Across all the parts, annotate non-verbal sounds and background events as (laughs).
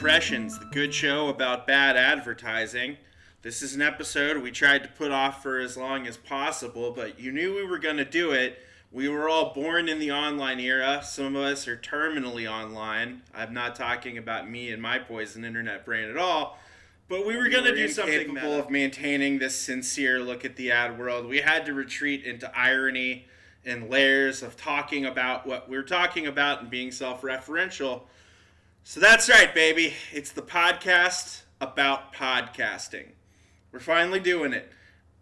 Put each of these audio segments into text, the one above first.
Impressions, the good show about bad advertising. This is an episode we tried to put off for as long as possible, but you knew we were going to do it. We were all born in the online era. Some of us are terminally online. I'm not talking about me and my poison internet brain at all. But we were going to do something capable of maintaining this sincere look at the ad world. We had to retreat into irony and layers of talking about what we're talking about and being self-referential. So that's right, baby. It's the podcast about podcasting. We're finally doing it.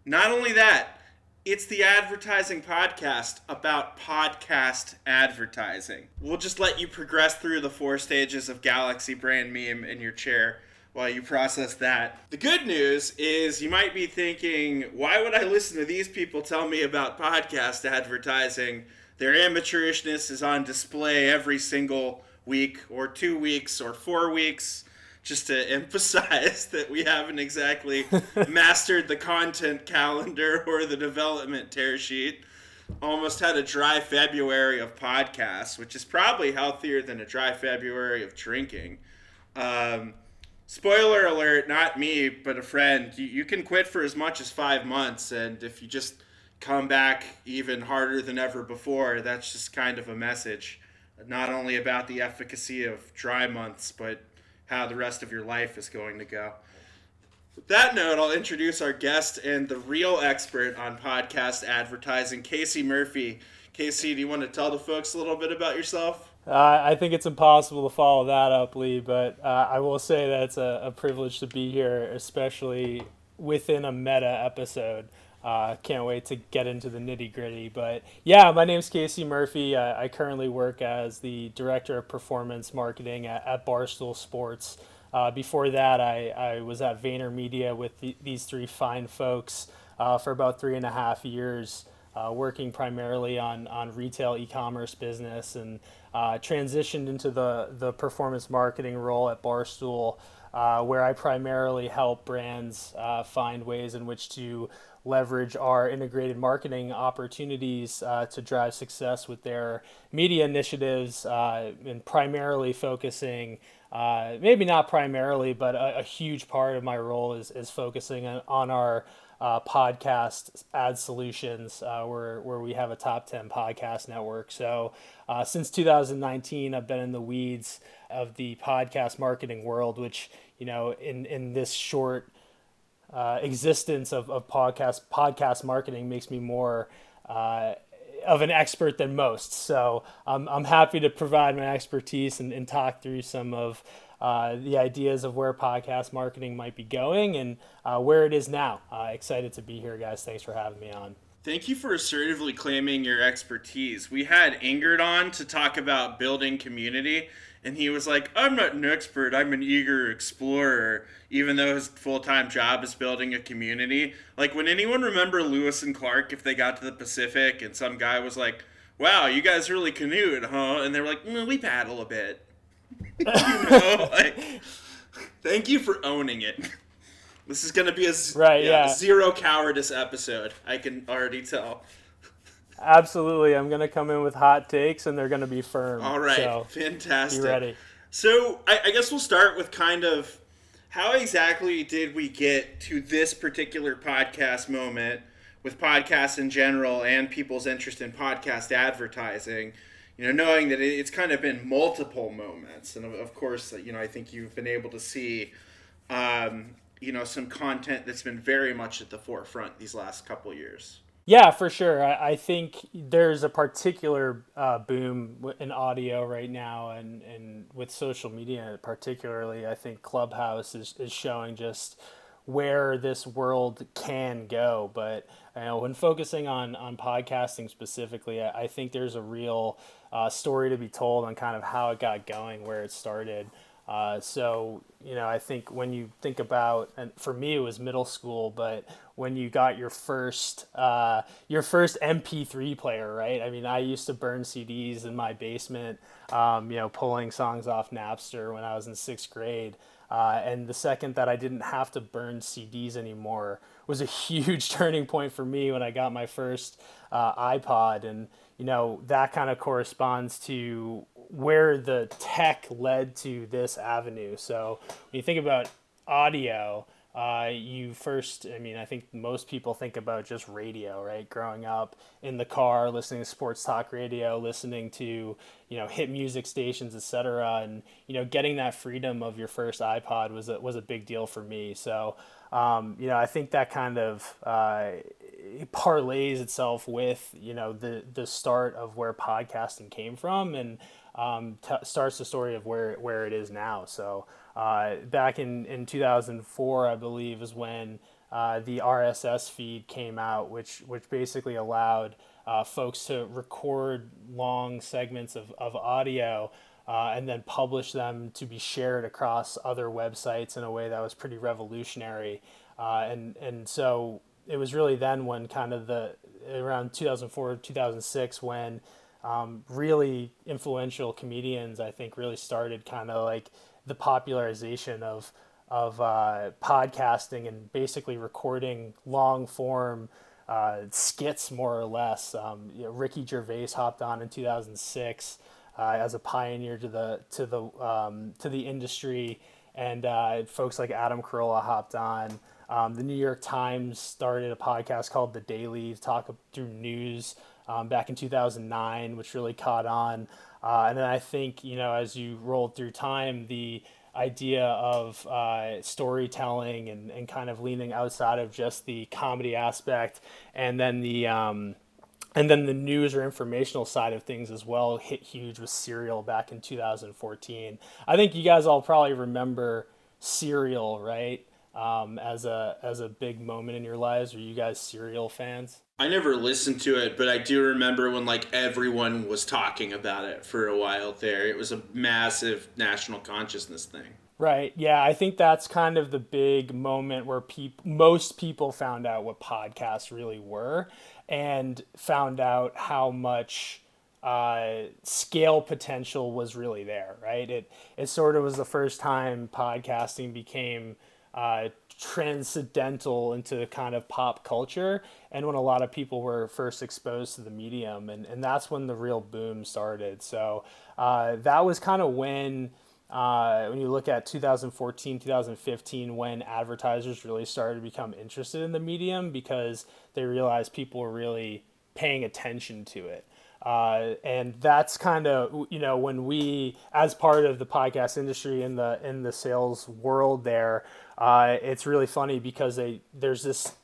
Not only that, it's the advertising podcast about podcast advertising. We'll just let you progress through the four stages of Galaxy Brain Meme in your chair while you process that. The good news is you might be thinking, why would I listen to these people tell me about podcast advertising? Their amateurishness is on display every single week, or two weeks, or four weeks, just to (laughs) emphasize that we haven't exactly (laughs) mastered the content calendar (laughs) or the development tear sheet. Almost had a dry February of podcasts, which is probably healthier than a dry February of drinking. Um, spoiler alert, not me, but a friend. You, you can quit for as much as five months, and if you just come back even harder than ever before, that's just kind of a message, not only about the efficacy of dry months, but how the rest of your life is going to go. With that note, I'll introduce our guest and the real expert on podcast advertising, Casey Murphy. Casey, do you want to tell the folks a little bit about yourself? Uh, I think it's impossible to follow that up, Lee, but uh, I will say that it's a, a, privilege to be here, especially within a meta episode. Uh, can't wait to get into the nitty gritty. But yeah, my name is Casey Murphy. I, I, currently work as the Director of Performance Marketing at, at Barstool Sports. Uh, before that, I, I was at VaynerMedia with the, these three fine folks uh, for about three and a half years. Uh, working primarily on, on retail e-commerce business and uh, transitioned into the, the performance marketing role at Barstool, uh, where I primarily help brands uh, find ways in which to leverage our integrated marketing opportunities uh, to drive success with their media initiatives uh, and primarily focusing. Uh, maybe not primarily, but a, a, huge part of my role is, is focusing on, on our uh, podcast ad solutions uh, where, where we have a top 10 podcast network. So uh, since 2019, I've been in the weeds of the podcast marketing world, which, you know, in, in this short uh, existence of, of podcast, podcast marketing makes me more uh, of an expert than most. So I'm, I'm happy to provide my expertise and, and talk through some of uh, the ideas of where podcast marketing might be going and uh, where it is now. Uh, excited to be here, guys. Thanks for having me on. Thank you for assertively claiming your expertise. We had Ingrid on to talk about building community, and he was like, I'm not an expert, I'm an eager explorer, even though his full time job is building a community. Like, when anyone remember Lewis and Clark if they got to the Pacific and some guy was like, Wow, you guys really canoed, huh? And they were like, mm, We paddle a bit. You know, like, thank you for owning it. This is gonna be a right, yeah, yeah. zero cowardice episode. I can already tell. Absolutely, I'm gonna come in with hot takes, and they're gonna be firm. All right, so fantastic. Be ready. So I, I guess we'll start with kind of how exactly did we get to this particular podcast moment with podcasts in general and people's interest in podcast advertising you know, knowing that it's kind of been multiple moments, and of course, you know, I think you've been able to see, um, you know, some content that's been very much at the forefront these last couple years. Yeah, for sure. I, I think there's a particular uh, boom in audio right now, and, and with social media particularly, I think Clubhouse is, is showing just where this world can go. But you know, when focusing on on podcasting specifically, I, I think there's a real uh, story to be told on kind of how it got going, where it started. Uh, so you know, I think when you think about, and for me it was middle school, but when you got your first uh, your first MP3 player, right? I mean, I used to burn CDs in my basement, um, you know, pulling songs off Napster when I was in sixth grade. Uh, and the second that I didn't have to burn CDs anymore was a huge (laughs) turning point for me when I got my first uh, iPod. And, you know, that kind of corresponds to where the tech led to this avenue. So when you think about audio, uh, you first, I mean, I think most people think about just radio, right? Growing up in the car, listening to sports talk radio, listening to, you know, hit music stations, etc. And, you know, getting that freedom of your first iPod was a, was a big deal for me. So, um, you know, I think that kind of uh, parlays itself with, you know, the, the start of where podcasting came from and um, t- starts the story of where, where it is now. So, uh, back in, in 2004, I believe, is when uh, the RSS feed came out, which, which basically allowed uh, folks to record long segments of, of audio uh, and then publish them to be shared across other websites in a way that was pretty revolutionary. Uh, and, and so it was really then when kind of the around 2004 2006 when um, really influential comedians I think really started kind of like the popularization of of uh, podcasting and basically recording long form uh, skits more or less. Um, you know, Ricky Gervais hopped on in 2006 uh, as a pioneer to the to the um, to the industry, and uh, folks like Adam Carolla hopped on. Um, the New York Times started a podcast called The Daily to talk through news um, back in 2009, which really caught on. Uh, and then I think, you know, as you rolled through time, the idea of uh, storytelling and, and kind of leaning outside of just the comedy aspect and then the um, and then the news or informational side of things as well hit huge with Serial back in 2014. I think you guys all probably remember Serial, right? Um, as a as a big moment in your lives. Are you guys Serial fans? I never listened to it, but I do remember when like everyone was talking about it for a while there. It was a massive national consciousness thing. Right. Yeah, I think that's kind of the big moment where peop- most people found out what podcasts really were and found out how much uh, scale potential was really there, right? It it sort of was the first time podcasting became uh, transcendental into kind of pop culture and when a lot of people were first exposed to the medium. And, and that's when the real boom started. So uh, that was kind of when uh, when you look at 2014 2015 when advertisers really started to become interested in the medium because they realized people were really paying attention to it. Uh, and that's kind of you know when we as part of the podcast industry in the in the sales world there uh, it's really funny because they there's this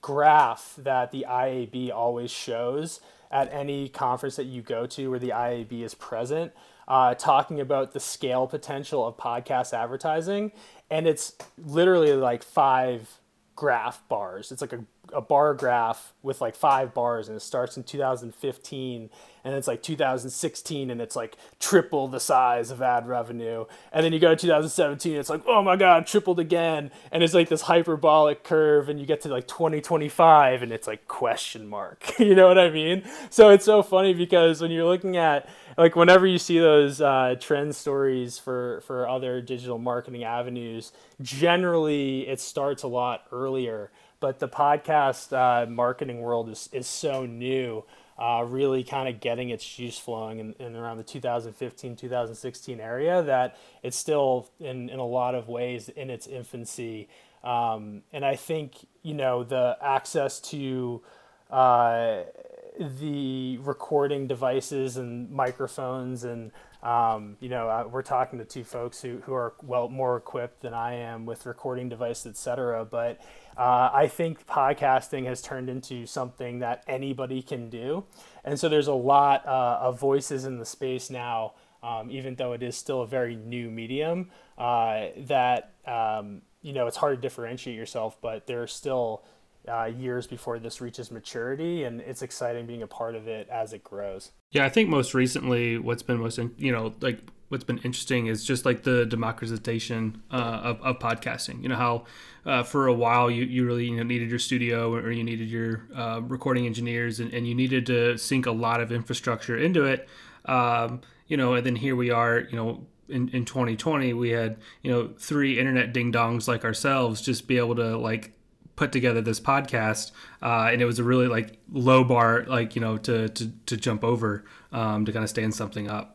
graph that the IAB always shows at any conference that you go to where the IAB is present, uh, talking about the scale potential of podcast advertising, and it's literally like five graph bars. It's like a, a bar graph with like five bars, and it starts in 2015 and it's like 2016 and it's like triple the size of ad revenue. And then you go to 2017 it's like oh my god tripled again. And it's like this hyperbolic curve and you get to like 2025 and it's like question mark. (laughs) You know what i mean? So it's so funny because when you're looking at like whenever you see those uh, trend stories for for other digital marketing avenues generally it starts a lot earlier. But the podcast uh, marketing world is, is so new uh, really kind of getting its juice flowing in, in, around the 2015 2016 area that it's still in, in a lot of ways in its infancy. Um, and i think you know the access to uh, the recording devices and microphones and um, you know uh, we're talking to two folks who, who are well more equipped than i am with recording devices etc but uh, I think podcasting has turned into something that anybody can do. And so there's a lot uh, of voices in the space now, um, even though it is still a very new medium, uh, that, um, you know, it's hard to differentiate yourself, but there are still uh, years before this reaches maturity. And it's exciting being a part of it as it grows. Yeah, I think most recently, what's been most, you know, like what's been interesting is just like the democratization uh, of, of podcasting. You know how uh, for a while you, you really you know, needed your studio or you needed your uh, recording engineers and, and you needed to sink a lot of infrastructure into it. Um, you know, and then here we are. You know, in, in 2020 we had you know three internet ding dongs like ourselves just be able to like put together this podcast uh, and it was a really like low bar like you know to to, to jump over um, to kind of stand something up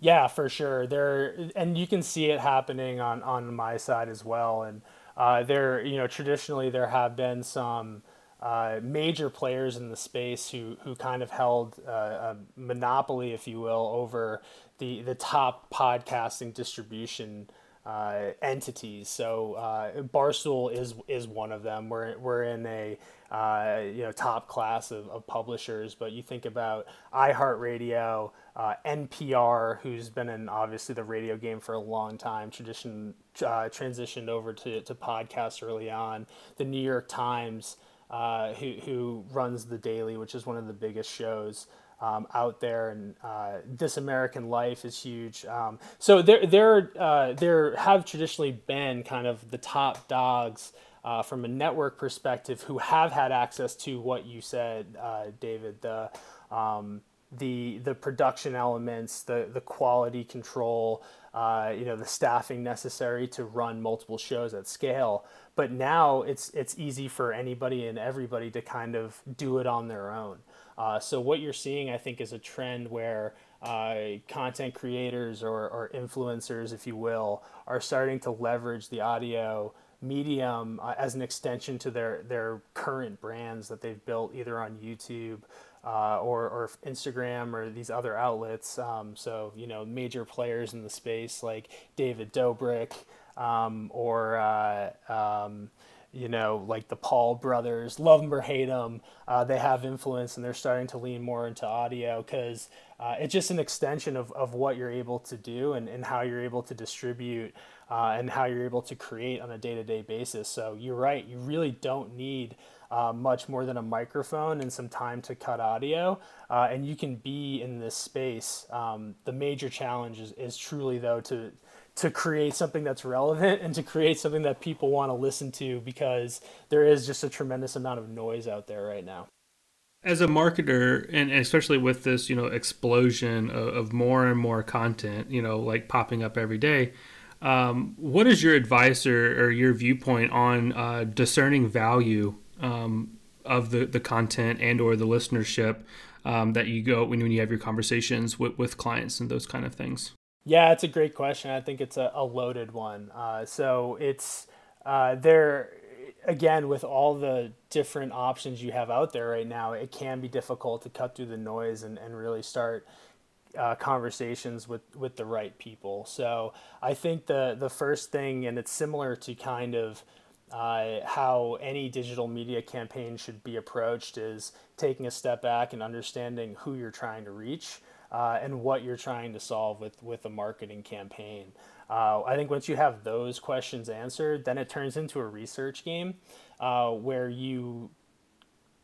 Yeah, for sure. There, and you can see it happening on on my side as well. And uh, there, you know, traditionally there have been some uh, major players in the space who who kind of held uh, a monopoly, if you will, over the the top podcasting distribution uh, entities. So uh, Barstool is is one of them. We're we're in a uh, you know top class of, of publishers, but you think about iHeartRadio, uh, NPR, who's been in obviously the radio game for a long time, tradition uh, transitioned over to to podcasts early on. The New York Times. Uh, who, who runs the Daily, which is one of the biggest shows um, out there, and uh, This American Life is huge. Um, so there, there, uh, there have traditionally been kind of the top dogs uh, from a network perspective who have had access to what you said, uh, David. The um, the the production elements, the the quality control, uh, you know, the staffing necessary to run multiple shows at scale. But now it's it's easy for anybody and everybody to kind of do it on their own. Uh, so what you're seeing, I think, is a trend where uh, content creators or, or influencers, if you will, are starting to leverage the audio medium uh, as an extension to their their current brands that they've built either on YouTube uh, or or Instagram or these other outlets. Um, so you know major players in the space like David Dobrik um, or uh, um, you know, like the Paul brothers, love them or hate them, uh, they have influence and they're starting to lean more into audio because uh, it's just an extension of, of what you're able to do and, and how you're able to distribute uh, and how you're able to create on a day to day basis. So you're right, you really don't need. Uh, much more than a microphone and some time to cut audio, uh, and you can be in this space. Um, the major challenge is, is truly though to to create something that's relevant and to create something that people want to listen to because there is just a tremendous amount of noise out there right now. As a marketer and especially with this you know explosion of, of more and more content you know like popping up every day um, what is your advice or, or your viewpoint on uh, discerning value um, of the, the content and or the listenership um, that you go when, when you have your conversations with, with clients and those kind of things yeah, it's a great question. I think it's a, a loaded one. Uh, so it's uh, there again with all the different options you have out there right now. It can be difficult to cut through the noise and, and really start uh, conversations with, with the right people. So I think the the first thing, and it's similar to kind of uh, how any digital media campaign should be approached, is taking a step back and understanding who you're trying to reach uh, and what you're trying to solve with with a marketing campaign. Uh, I think once you have those questions answered, then it turns into a research game uh, where you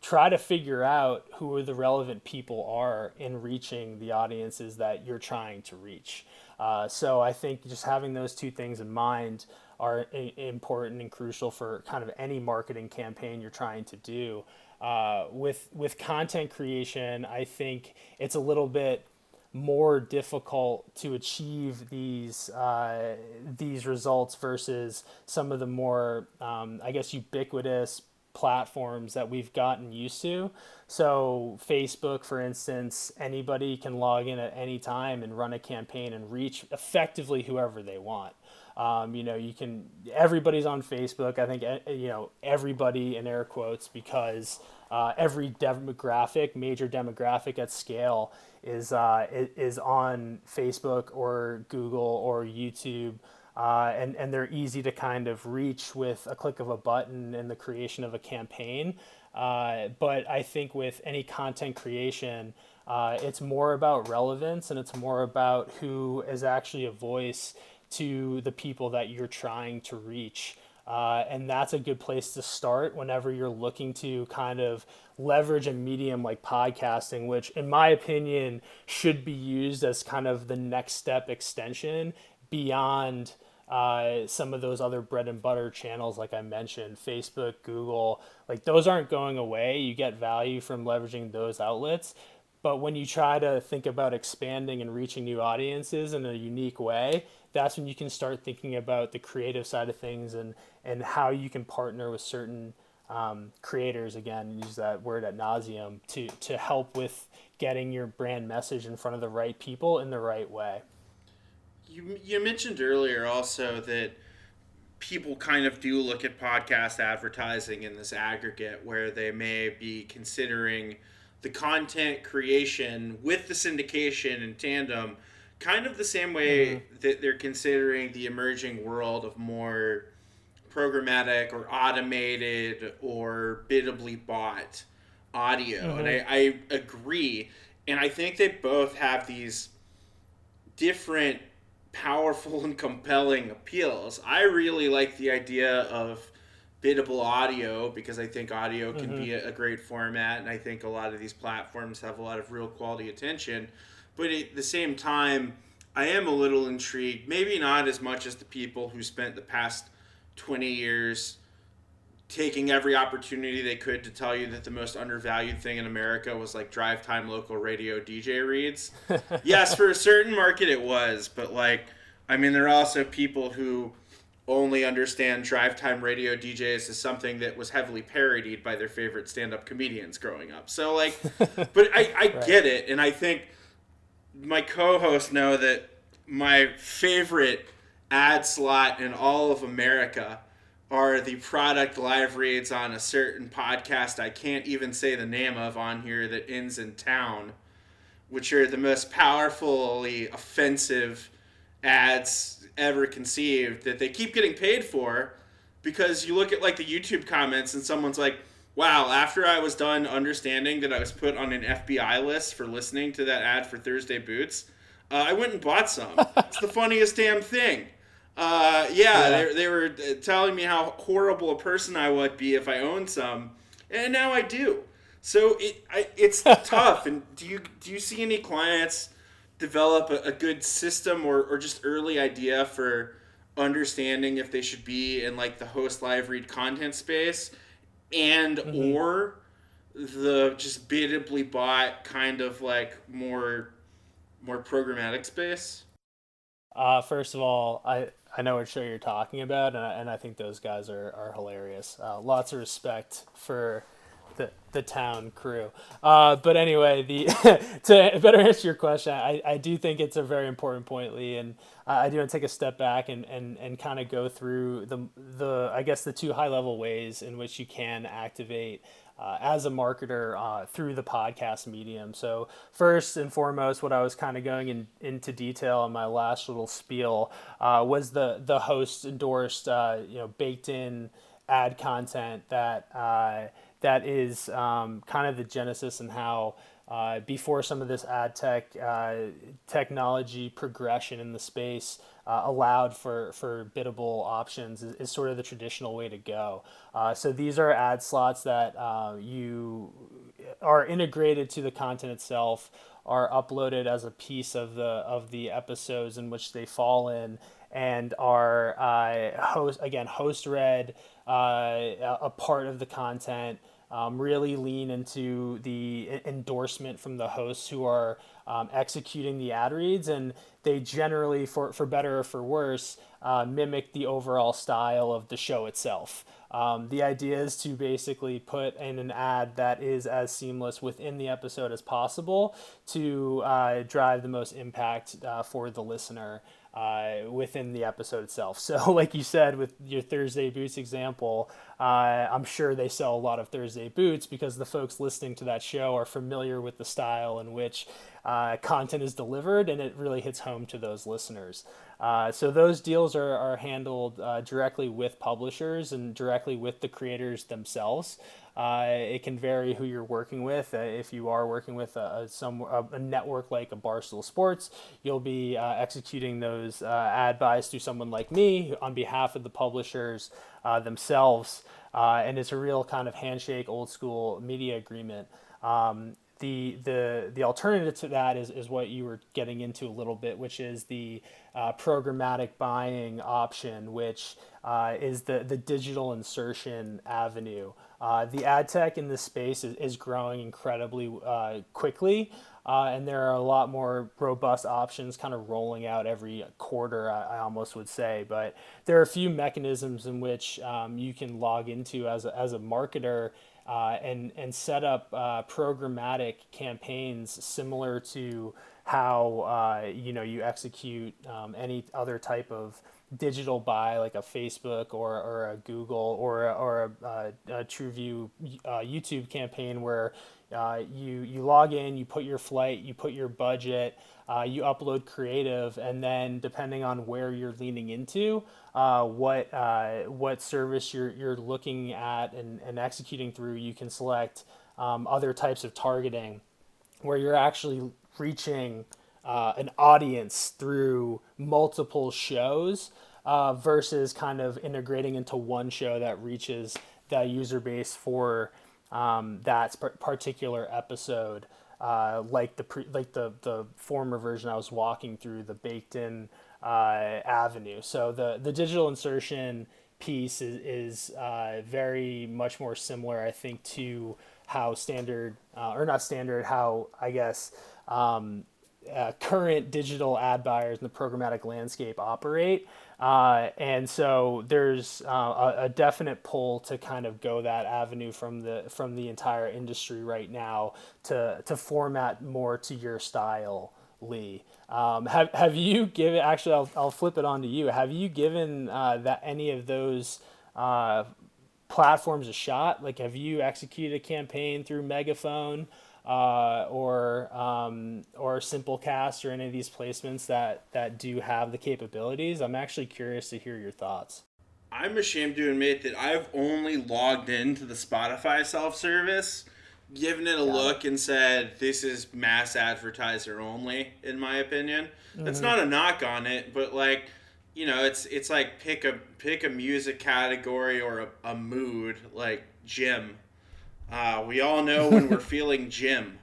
try to figure out who the relevant people are in reaching the audiences that you're trying to reach. Uh, so I think just having those two things in mind are important and crucial for kind of any marketing campaign you're trying to do. Uh, with with content creation, I think it's a little bit more difficult to achieve these uh, these results versus some of the more um, I guess ubiquitous platforms that we've gotten used to. So Facebook, for instance, anybody can log in at any time and run a campaign and reach effectively whoever they want. Um, you know, you can everybody's on Facebook. I think eh, you know everybody in air quotes because uh, every demographic, major demographic at scale, is uh, is on Facebook or Google or YouTube, uh, and and they're easy to kind of reach with a click of a button and the creation of a campaign. Uh, but I think with any content creation, uh, it's more about relevance and it's more about who is actually a voice to the people that you're trying to reach. Uh, and that's a good place to start whenever you're looking to kind of leverage a medium like podcasting, which, in my opinion, should be used as kind of the next step extension beyond uh, some of those other bread and butter channels, like I mentioned Facebook, Google. Like, those aren't going away. You get value from leveraging those outlets. But when you try to think about expanding and reaching new audiences in a unique way, that's when you can start thinking about the creative side of things and and how you can partner with certain um, creators. Again use that word at nauseum to to help with getting your brand message in front of the right people in the right way. You you mentioned earlier also that people kind of do look at podcast advertising in this aggregate where they may be considering the content creation with the syndication in tandem kind of the same way mm-hmm. that they're considering the emerging world of more programmatic or automated or biddably bought audio mm-hmm. and I, I agree and i think they both have these different powerful (laughs) and compelling appeals. I really like the idea of biddable audio because I think audio can mm-hmm. be a, a, great format, and I think a lot of these platforms have a lot of real quality attention. But at the same time, I am a little intrigued, maybe not as much as the people who spent the past 20 years taking every opportunity they could to tell you that the most undervalued thing in America was like drive time local radio DJ reads. (laughs) yes, for a certain market it was, but like I mean there are also people who only understand drive time radio DJs as something that was heavily parodied by their favorite stand up comedians growing up. So like (laughs) but I, I right. get it and I think my co hosts know that my favorite ad slot in all of America are the product live reads on a certain podcast I can't even say the name of on here that ends in town, which are the most powerfully offensive ads ever conceived that they keep getting paid for because you look at like the YouTube comments and someone's like, wow, after I was done understanding that I was put on an FBI list for listening to that ad for Thursday Boots, uh, I went and bought some. it's the (laughs) funniest damn thing. Uh, yeah, yeah. They, they were uh, telling me how horrible a person I would be if I owned some, and now I do. So it I, it's (laughs) tough. And do you do you see any clients develop a, a, good system or, or just early idea for understanding if they should be in like the host live read content space and mm-hmm. or the just biddably bought kind of like more more programmatic space? Uh, first of all, I I know what show you're talking about, and I, and I think those guys are, are hilarious. Uh, lots of respect for the the town crew. Uh, but anyway, the (laughs) to better answer your question, I, I do think it's a very important point, Lee, and I do want to take a step back and, and, and kind of go through the the I guess the two high level ways in which you can activate uh, as a marketer uh, through the podcast medium. So first and foremost, what I was kind of going in, into detail in my last little spiel uh, was the the host endorsed, uh, you know, baked in ad content that uh, that is um, kind of the genesis and how. Uh, before some of this ad tech technology progression in the space, uh, allowed for, for biddable options is, is, sort of the traditional way to go. Uh, so these are ad slots that uh, you are integrated to the content itself, are uploaded as a piece of the of the episodes in which they fall in, and are uh, host again host read uh, a part of the content. Um, really lean into the endorsement from the hosts who are um, executing the ad reads, and they generally, for, for better or for worse, uh, mimic the overall style of the show itself. Um, the idea is to basically put in an ad that is as seamless within the episode as possible to uh, drive the most impact uh, for the listener uh, within the episode itself. (laughs) So, like you said with your Thursday Boots example, uh, I'm sure they sell a lot of Thursday Boots because the folks listening to that show are familiar with the style in which uh, content is delivered and it really hits home to those listeners. Uh, so those deals are, are handled uh, directly with publishers and directly with the creators themselves. Uh, it can vary who you're working with. Uh, if you are working with a, some a, network like a Barstool Sports, you'll be uh, executing those ad buys through someone like me on behalf of the publishers themselves. and it's a real kind of handshake, old school media agreement. Um, the the the alternative to that is is what you were getting into a little bit, which is the uh, programmatic buying option, which uh, is the the digital insertion avenue. Uh, the ad tech in this space is, is growing incredibly uh, quickly. Uh, and there are a lot more robust options kind of rolling out every quarter, I, I almost would say. But there are a few mechanisms in which um, you can log into as a, as a marketer uh, and and set up uh, programmatic campaigns similar to how you know you execute um, any other type of digital buy like a Facebook or, or a Google or or a, a, a TrueView uh, YouTube campaign where uh, you you log in, you put your flight, you put your budget, uh, you upload creative, and then depending on where you're leaning into, uh, what uh, what service you're you're looking at and, and executing through, you can select um, other types of targeting, where you're actually reaching uh, an audience through multiple shows uh, versus kind of integrating into one show that reaches that user base for um, that particular episode. Uh, like the pre, like the the former version I was walking through the baked in uh, avenue. So the the digital insertion piece is, is uh, very much more similar, I think, to how standard uh, or not standard, how I guess um, uh, current digital ad buyers in the programmatic landscape operate. Uh, and so there's uh, a, a, definite pull to kind of go that avenue from the from the entire industry right now to to format more to your style, Lee. Um, have have you given? Actually, I'll I'll flip it on to you. Have you given uh, that any of those uh, platforms a shot? Like, have you executed a campaign through Megaphone? Uh, or um, or Simplecast or any of these placements that that do have the capabilities. I'm actually curious to hear your thoughts. I'm ashamed to admit that I've only logged into the Spotify self service, given it a look, and said this is mass advertiser only. In my opinion, mm-hmm. that's not a knock on it, but like you know, it's it's like pick a pick a music category or a, a mood like gym uh, we all know when we're (laughs) feeling Jim,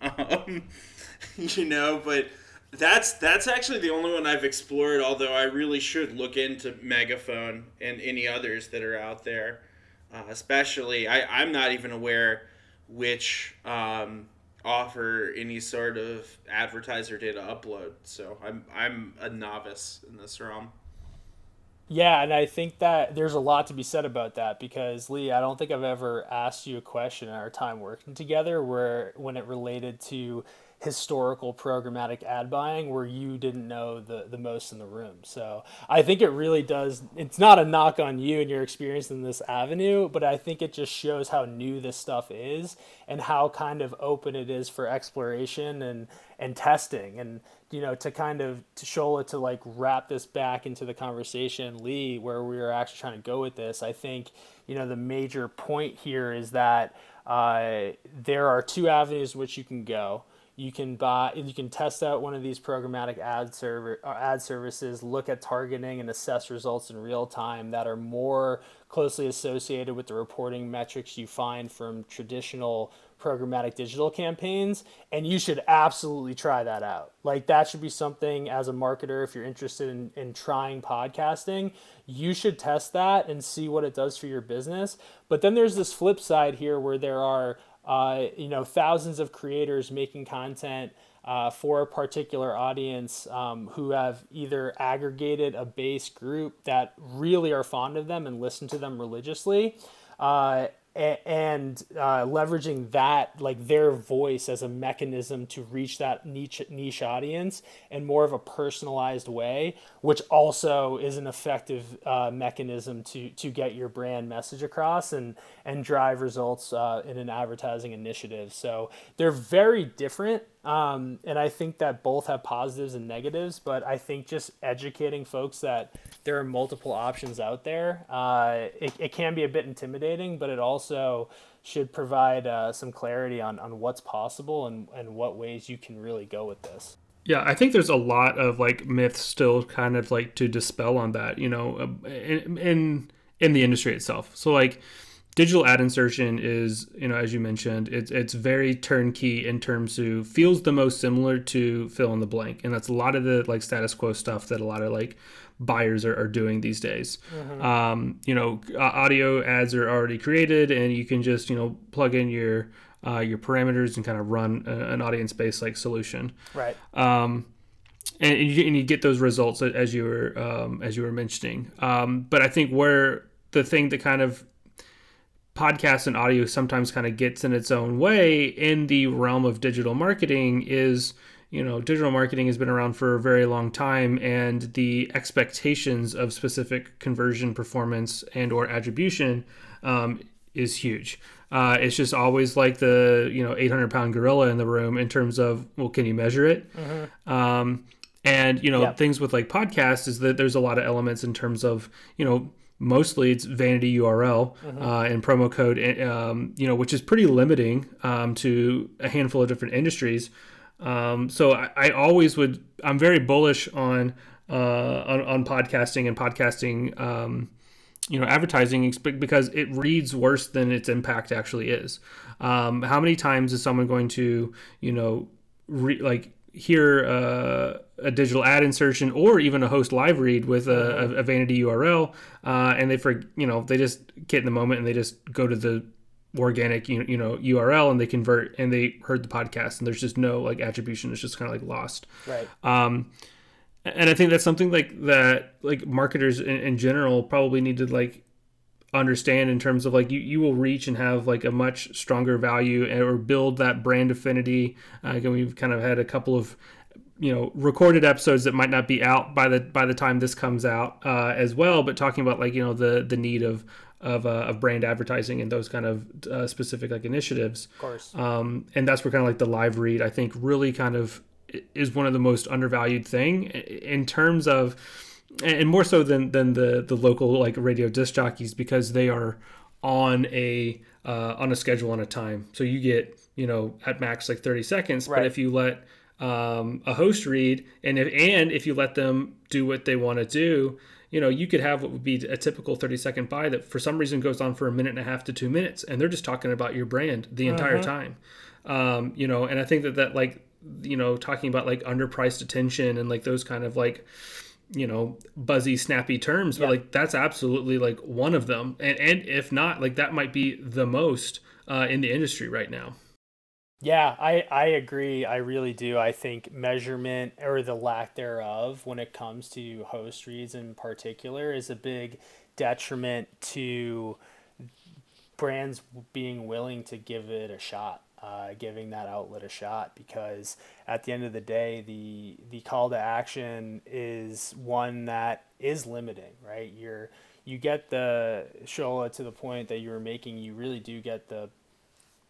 um, (laughs) you know. But that's that's actually the only one I've explored. Although I really should look into Megaphone and any others that are out there. Uh, especially, I I'm not even aware which um, offer any sort of advertiser data upload. So I'm I'm a novice in this realm. Yeah, and I think that there's a lot to be said about that because Lee, I don't think I've ever asked you a question in our time working together where when it related to historical programmatic ad buying where you didn't know the, the most in the room. So I think it really does. It's not a knock on you and your experience in this avenue, but I think it just shows how new this stuff is and how kind of open it is for exploration and, and testing. And, you know, to kind of, to Shola, to like wrap this back into the conversation, Lee, where we are actually trying to go with this, I think, you know, the major point here is that uh, there are two avenues which you can go you can buy you can test out one of these programmatic ad server uh, ad services look at targeting and assess results in real time that are more closely associated with the reporting metrics you find from traditional programmatic digital campaigns and you should absolutely try that out. Like that should be something as a marketer if you're interested in, in trying podcasting you should test that and see what it does for your business. But then there's this flip side here where there are uh, you know, thousands of creators making content uh, for a particular audience um, who have either aggregated a base group that really are fond of them and listen to them religiously, uh, and uh, leveraging that like their voice as a mechanism to reach that niche niche audience in more of a personalized way which also is an effective uh, mechanism to to get your brand message across and and drive results uh, in an advertising initiative. So they're very different um, and I think that both have positives and negatives, but I think just educating folks that there are multiple options out there, uh, it, it can be a bit intimidating, but it also should provide uh, some clarity on, on what's possible and, and what ways you can really go with this. Yeah, I think there's a lot of like myths still kind of like to dispel on that, you know, uh, in in, in the industry itself. So like digital ad insertion is you know as you mentioned it's it's very turnkey in terms of feels the most similar to fill in the blank. And that's a lot of the like status quo stuff that a lot of like buyers are, are doing these days. Mm-hmm. um, you know audio ads are already created and you can just you know plug in your uh, your parameters and kind of run a, an audience based like solution. Right. Um, and, you, and you get those results as you were um, as you were mentioning. Um, but i think where the thing that kind of podcast and audio sometimes kind of gets in its own way in the realm of digital marketing is you know, digital marketing has been around for a very long time, and the expectations of specific conversion performance and or attribution um, is huge. Uh, it's just always like the you know 800 pound gorilla in the room in terms of well, can you measure it? Mm-hmm. Um, and you know yep. things with like podcasts is that there's a lot of elements in terms of you know mostly it's vanity URL mm-hmm. uh, and promo code, um, you know, which is pretty limiting um, to a handful of different industries. Um, so I, I, always would, I'm very bullish on, uh, on, on podcasting and podcasting, um, you know, advertising because it reads worse than its impact actually is. Um, how many times is someone going to, you know, re- like hear uh, a digital ad insertion or even a host live read with a, a, a vanity URL, uh, and they for you know they just get in the moment and they just go to the organic you know, you know URL and they convert and they heard the podcast and there's just no like attribution. It's just kind of like lost. Right. Um, and I think that's something like that like marketers in, in general probably need to like understand in terms of like you, you will reach and have like a much stronger value or build that brand affinity. Uh, again we've kind of had a couple of you know recorded episodes that might not be out by the by the time this comes out uh, as well but talking about like you know the the need of of, uh, of brand advertising and those kind of uh, specific like initiatives. Of course. Um, and that's where kind of like the live read i think really kind of is one of the most undervalued thing in terms of and more so than than the the local like radio disc jockeys because they are on a uh, on a schedule on a time. So you get you know at max like 30 seconds. Right. But if you let um, a host read and if and if you let them do what they want to do, you know you could have what would be a typical 30 second buy that for some reason goes on for a minute and a half to two minutes, and they're just talking about your brand the entire uh-huh. time. Um, you know, and I think that that like you know talking about like underpriced attention and like those kind of like you know buzzy snappy terms but yeah. like that's absolutely like one of them. And and if not like that might be the most uh, in the industry right now. Yeah i i agree. I really do. I think measurement or the lack thereof when it comes to host reads in particular is a big detriment to brands being willing to give it a shot uh, giving that outlet a shot because at the end of the day, the the call to action is one that is limiting, right? You're you get the Shola to the point that you were making. You really do get the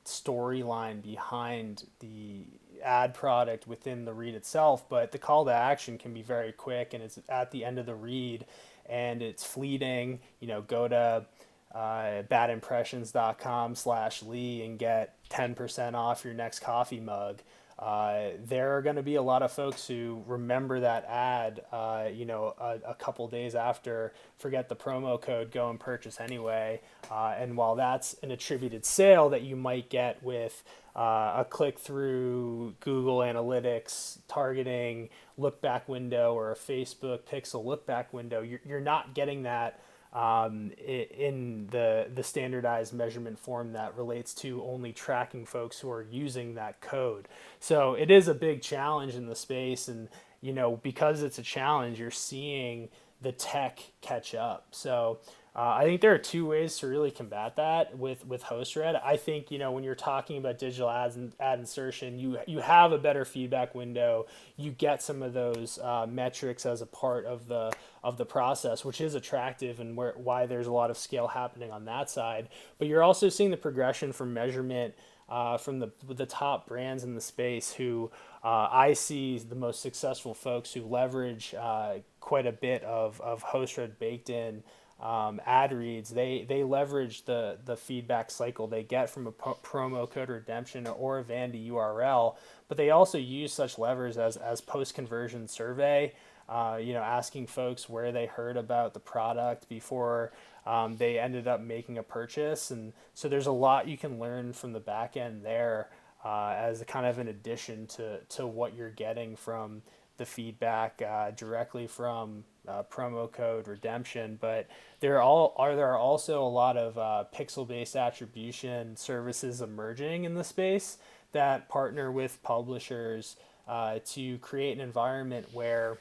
storyline behind the ad product within the read itself, but the call to action can be very quick and it's at the end of the read and it's fleeting. You know, go to uh, badimpressions.com slash Lee and get 10% off your next coffee mug. Uh, there are going to be a lot of folks who remember that ad, uh, you know, a, a, couple days after, forget the promo code, go and purchase anyway. Uh, and while that's an attributed sale that you might get with uh, a click through Google Analytics targeting look back window or a Facebook pixel look back window, you're, you're not getting that um, in the the standardized measurement form that relates to only tracking folks who are using that code. So it is a big challenge in the space, and you know because it's a challenge, you're seeing the tech catch up. So uh, I think there are two ways to really combat that with with host read. I think you know when you're talking about digital ads and ad insertion, you you have a better feedback window. You get some of those uh, metrics as a part of the of the process, which is attractive and where why there's a lot of scale happening on that side. But you're also seeing the progression from measurement. Uh, from the the top brands in the space who uh, I see the most successful folks who leverage uh, quite a bit of, of host read baked in um, ad reads, they they leverage the the feedback cycle they get from a promo code redemption or a vanity URL, but they also use such levers as as post conversion survey. Uh, you know, asking folks where they heard about the product before um, they ended up making a purchase, and so there's a lot you can learn from the back end there uh, as kind of an addition to to what you're getting from the feedback uh, directly from uh, promo code redemption, but there are all are there are also a lot of uh, pixel-based attribution services emerging in the space that partner with publishers uh, to create an environment where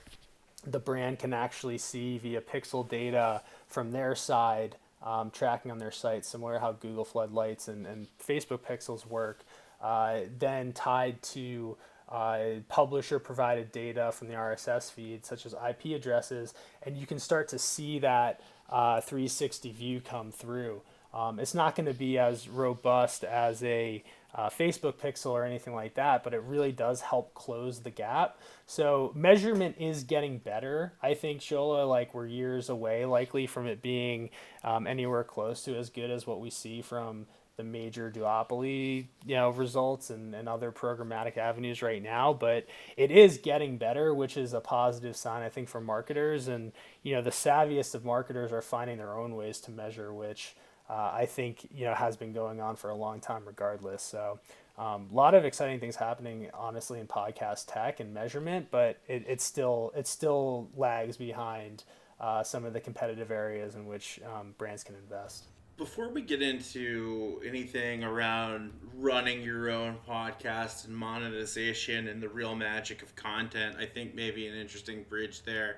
the brand can actually see via pixel data from their side um, tracking on their site, similar to how Google Floodlights and, and Facebook Pixels work, uh, then tied to uh, publisher provided data from the RSS feed, such as IP addresses, and you can start to see that uh, 360 view come through. Um, it's not going to be as robust as a uh, Facebook pixel or anything like that, but it really does help close the gap. So measurement is getting better. I think Shola, like we're years away, likely from it being um, anywhere close to as good as what we see from the major duopoly, you know, results and, and other programmatic avenues right now, but it is getting better, which is a positive sign, I think, for marketers. And, you know, the savviest of marketers are finding their own ways to measure, which uh, I think, you know, has been going on for a long time regardless. So um, a lot of exciting things happening, honestly, in podcast tech and measurement, but it, it still, it still lags behind uh, some of the competitive areas in which um, brands can invest before we get into anything around running your own podcast and monetization and the real magic of content, I think maybe an interesting bridge there.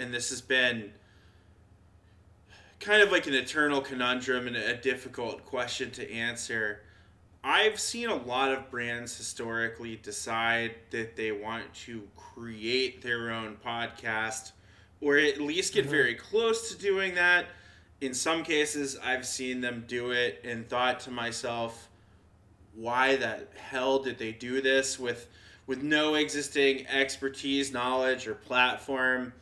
And this has been kind of like an eternal conundrum and a difficult question to answer. I've seen a lot of brands historically decide that they want to create their own podcast or at least get mm-hmm. very close to doing that in some cases, I've seen them do it and thought to myself, why the hell did they do this with with no existing expertise, knowledge, or platform?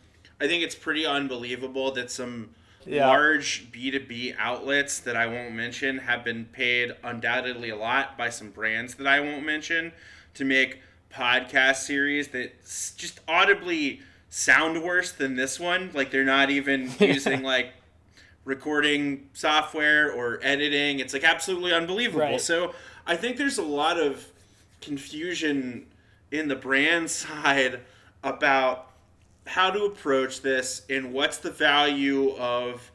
I think it's pretty unbelievable that some yeah. large B2B outlets that I won't mention have been paid undoubtedly a lot by some brands that I won't mention to make podcast series that just audibly sound worse than this one. Like they're not even (laughs) using like recording software or editing. It's like absolutely unbelievable. Right. So I think there's a lot of confusion in the brand (laughs) side about how to approach this and what's the value of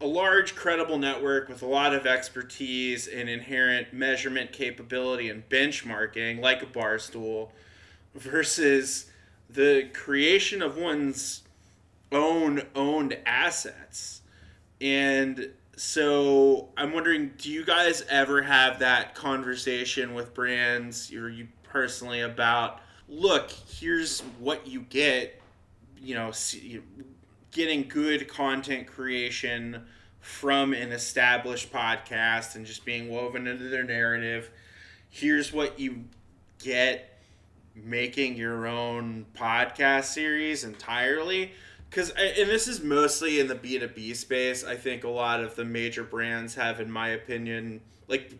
a large credible network with a lot of expertise and inherent measurement capability and benchmarking like a barstool versus the creation of one's own owned assets. And so I'm wondering, do you guys ever have that conversation with brands? Or you personally about, look, here's what you get, you know, getting good content creation from an established podcast and just being woven into their narrative. Here's what you get making your own podcast series entirely because and this is mostly in the b2b space i think a lot of the major brands have in my opinion like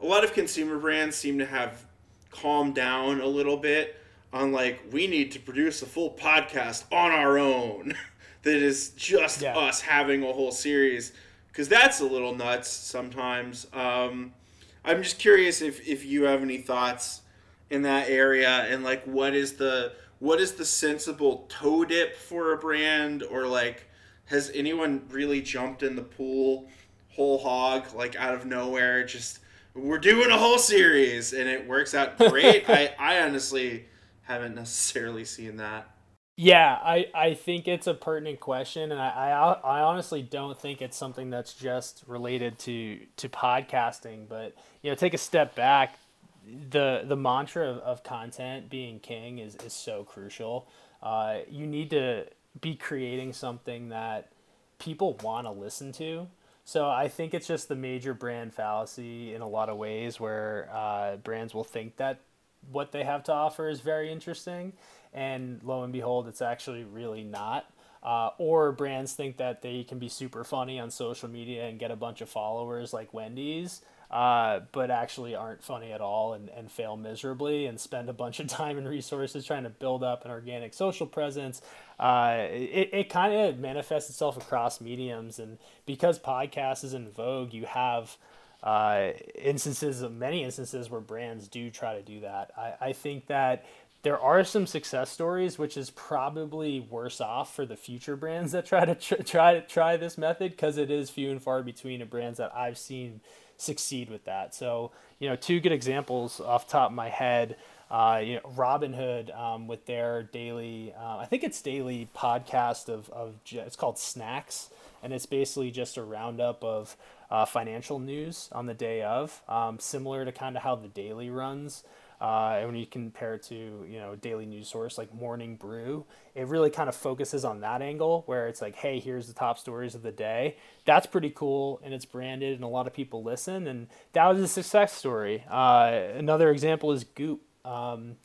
a lot of consumer brands seem to have calmed down a little bit on like we need to produce a full podcast on our own (laughs) that is just yeah. us having a whole series because that's a little nuts sometimes. Um, i'm just curious if, if you have any thoughts in that area and like what is the what is the sensible toe dip for a brand? Or like has anyone really jumped in the pool whole hog like out of nowhere just we're doing a whole series and it works out great? (laughs) I i honestly haven't necessarily seen that yeah i i think it's a pertinent question and i i, I honestly don't think it's something that's just related to to podcasting but you know take a step back the the mantra of, of content being king is, is so crucial. Uh, you need to be creating something that people want to listen to. So I think it's just the major brand fallacy in a lot of ways where uh, brands will think that what they have to offer is very interesting, and lo and behold, it's actually really not. Uh, or brands think that they can be super funny on social media and get a bunch of followers like Wendy's, uh, but actually aren't funny at all and, and fail miserably and spend a bunch of (laughs) time and resources trying to build up an organic social presence. Uh, it, it kind of manifests itself across mediums. And because podcast is in vogue, you have uh, instances, many instances where brands do try to do that. I, I think that there are some success stories, which is probably worse off for the future brands that try to tr- try to try this method because it is few and far between of brands that I've seen succeed with that. So, you know, two good examples off top of my head. Uh, you know, Robinhood um, with their daily, uh, I think it's daily podcast of, of it's called Snacks, and it's basically just a roundup of uh, financial news on the day of, um, similar to kind of how the daily runs. Uh, and when you compare it to you know daily news source like Morning Brew, it really kind of focuses on that angle where it's like, hey, here's the top stories of the day. That's pretty cool, and it's branded, and a lot of people listen, and that was a success story. Uh, another example is Goop. Um,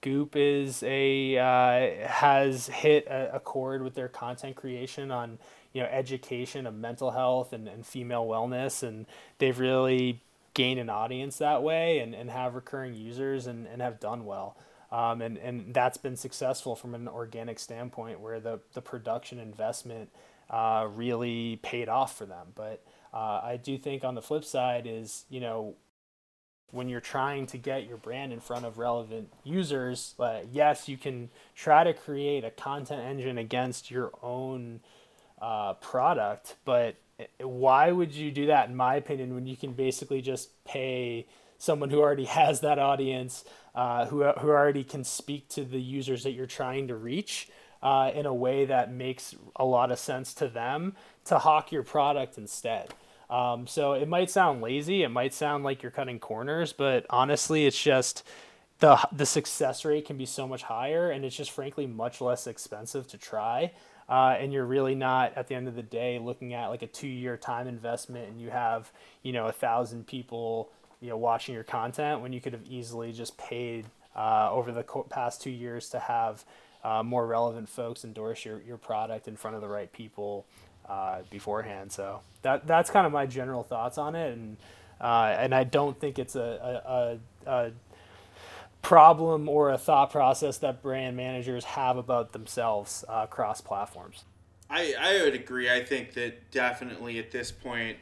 Goop is a uh, has hit a, a chord with their content creation on you know education of mental health and, and female wellness, and they've really gained an audience that way and, and have recurring users and, and have done well. Um, and, and that's been successful from an organic standpoint where the, the production investment uh, really paid off for them. But uh, I do think on the flip side is, you know, when you're trying to get your brand in front of relevant users, uh, yes, you can try to create a content engine against your own uh, product, but why would you do that in my opinion when you can basically just pay someone who already has that audience uh, who, who already can speak to the users that you're trying to reach uh, in a way that makes a lot of sense to them to hawk your product instead? Um, so it might sound lazy it might sound like you're cutting corners but honestly it's just the, the success rate can be so much higher and it's just frankly much less expensive to try uh, and you're really not at the end of the day looking at like a two year time investment and you have you know a thousand people you know watching your content when you could have easily just paid uh, over the past two years to have uh, more relevant folks endorse your, your product in front of the right people uh, beforehand. So that that's kind of my general thoughts on it. And uh, and I don't think it's a, a, a, a problem or a thought process that brand managers have about themselves uh, across platforms. I, I would agree. I think that definitely at this point,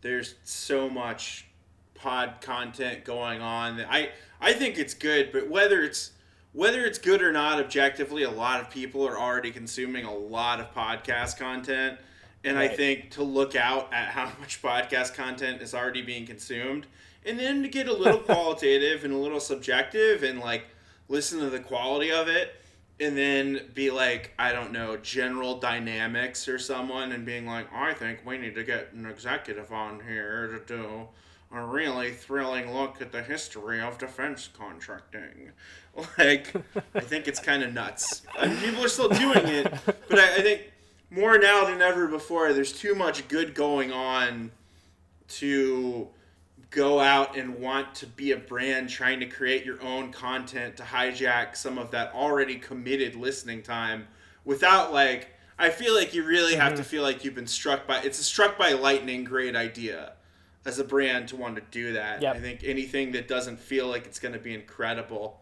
there's so much pod content going on that I I think it's good, but whether it's whether it's good or not objectively, a lot of people are already consuming a lot of podcast content. And right. I think to look out at how (laughs) much podcast content is already being consumed and then to get a little (laughs) qualitative and a little subjective and like listen to the quality of it and then be like i don't know general dynamics or someone and being like i think we need to get an executive on here to do a really thrilling look at the history of defense contracting. (laughs) Like i think it's kind of nuts. I mean, people are still doing it but I, I think more now than ever before there's too much good going on to go out and want to be a brand trying to create your own content to hijack some of that already committed listening time without like I feel like you really have mm-hmm. to feel like you've been struck by it's a struck by lightning great idea as a brand to want to do that. Yep. I think anything that doesn't feel like it's going to be incredible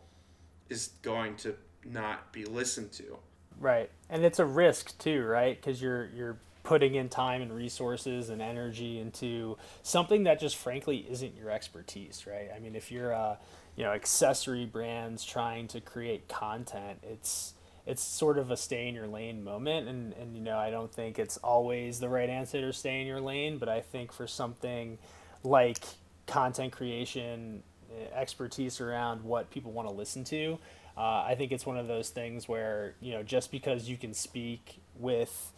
is going to not be listened to. Right. And it's a risk too, right? Cuz you're you're putting in time and resources and energy into something that just frankly isn't your expertise, right? I mean, if you're a, you know, accessory brands trying to create content, it's it's sort of a stay in your lane moment and, and you know, I don't think it's always the right answer to stay in your lane, but I think for something like content creation, eh, expertise around what people want to listen to, uh, I think it's one of those things where, you know, just because you can speak with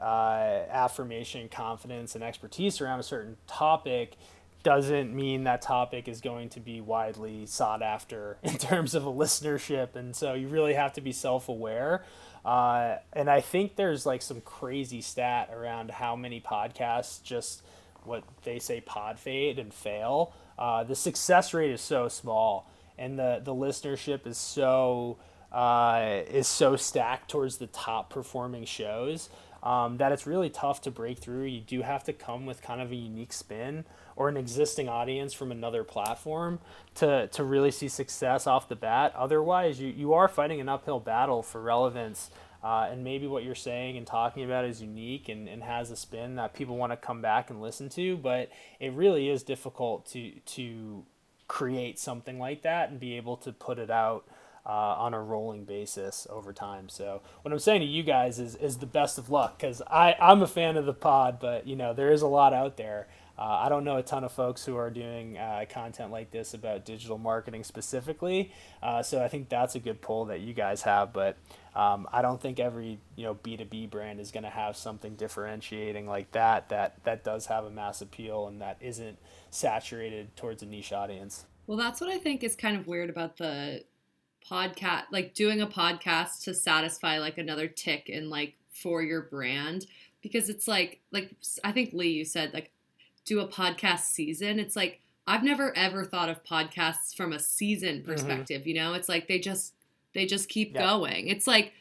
uh, affirmation, confidence, and expertise around a certain topic doesn't mean that topic is going to be widely sought after (laughs) in terms of a listenership. And so you really have to be self aware. Uh, and I think there's like some crazy stat around how many podcasts just what they say pod fade and fail. Uh, the success rate is so small, and the the listenership is so uh, is so stacked towards the top performing shows um, that it's really tough to break through. You do have to come with kind of a unique spin or an existing audience from another platform to, to really see success off the bat. Otherwise, you, you are fighting an uphill battle for relevance. Uh, and maybe what you're saying and talking about is unique and, and has a spin that people want to come back and listen to, but it really is difficult to, to create something like that and be able to put it out uh, on a rolling basis over time. So what I'm saying to you guys is is the best of luck because I I'm a fan of the pod, but you know there is a lot out there. Uh, I don't know a ton of folks who are doing uh, content like this about digital marketing specifically, uh, so I think that's a good pull that you guys have. But um, I don't think every you know B two B brand is going to have something differentiating like that that that does have a mass appeal and that isn't saturated towards a niche audience. Well, that's what I think is kind of weird about the podcast, like doing a podcast to satisfy like another tick in like for your brand because it's like like I think Lee you said like do a podcast season. It's like I've never ever thought of podcasts from a season Mm-hmm. perspective, you know? It's like they just they just keep Yeah. going. It's like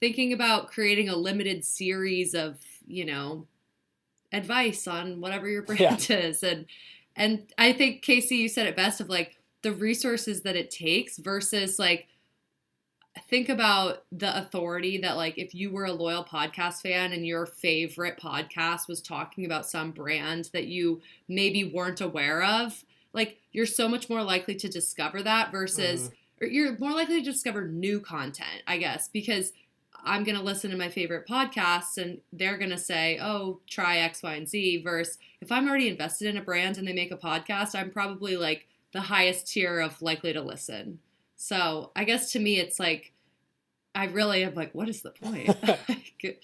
thinking about creating a limited series of, you know, advice on whatever your brand (laughs) is and and I think Casey you said it best of like the resources that it takes versus like think about the authority that like if you were a loyal podcast fan and your favorite podcast was talking about some brand that you maybe weren't aware of like you're so much more likely to discover that versus mm-hmm. or you're more likely to discover new content i guess because i'm going to listen to my favorite podcasts and they're going to say oh try x y and z versus if i'm already invested in a brand and they make a podcast i'm probably like the highest tier of likely to listen so I guess to me, it's like I really am like, what is the point? (laughs) (laughs) Like,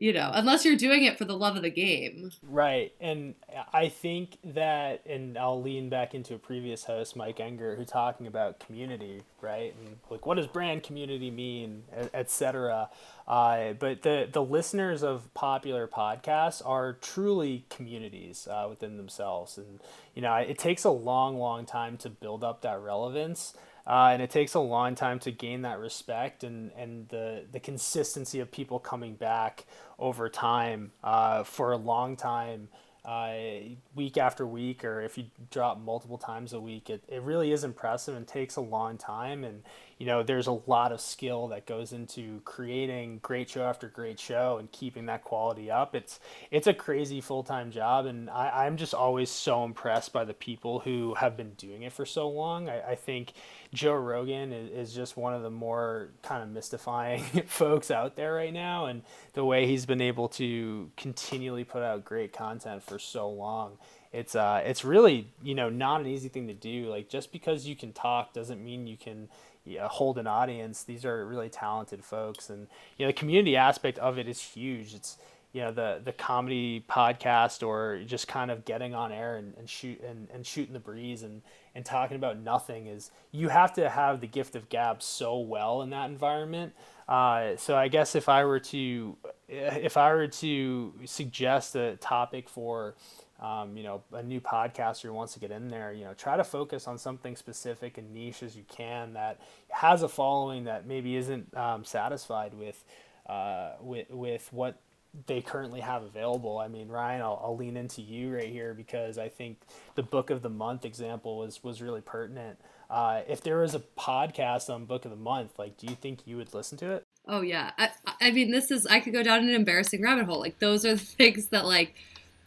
you know, unless you're doing it for the love of the game. Right. And I think that, and I'll lean back into a previous host, Mike Enger, who talking about community, right? And like, what does brand community mean, et- et cetera. Uh, but the, the listeners of popular podcasts are truly communities uh, within themselves. And, you know, it takes a long, long time to build up that relevance. Uh, and it takes a long time to gain that respect and, and the, the consistency of people coming back over time uh, for a long time. Uh, week after week or if you drop multiple times a week it, it really is impressive and takes a long time. And you know there's a lot of skill that goes into creating great show after great show and keeping that quality up. It's it's a crazy full-time job and I, i'm just always so impressed by the people who have been doing it for so long. I, I think joe rogan is, is just one of the more kind of mystifying (laughs) folks out there right now and the way he's been able to continually put out great content for so long it's uh it's really you know not an easy thing to do. Like just because you can talk doesn't mean you can yeah, hold an audience. These are really talented folks and you know the community aspect of it is huge. It's you know the the comedy podcast or just kind of getting on air and, and shoot and, and shooting the breeze and and talking about nothing is you have to have the gift of gab so well in that environment. Uh, so I guess if I were to if I were to suggest a topic for um, you know a new podcaster who wants to get in there, you know try to focus on something specific and niche as you can that has a following that maybe isn't um, satisfied with uh, with with what they currently have available. I mean, Ryan, I'll, I'll lean into you right here because I think the book of the month example was was really pertinent. Uh, if there was a podcast on book of the month, like, do you think you would listen to it? Oh yeah. I, I mean, this is I could go down an embarrassing rabbit hole. Like those are the (laughs) things that like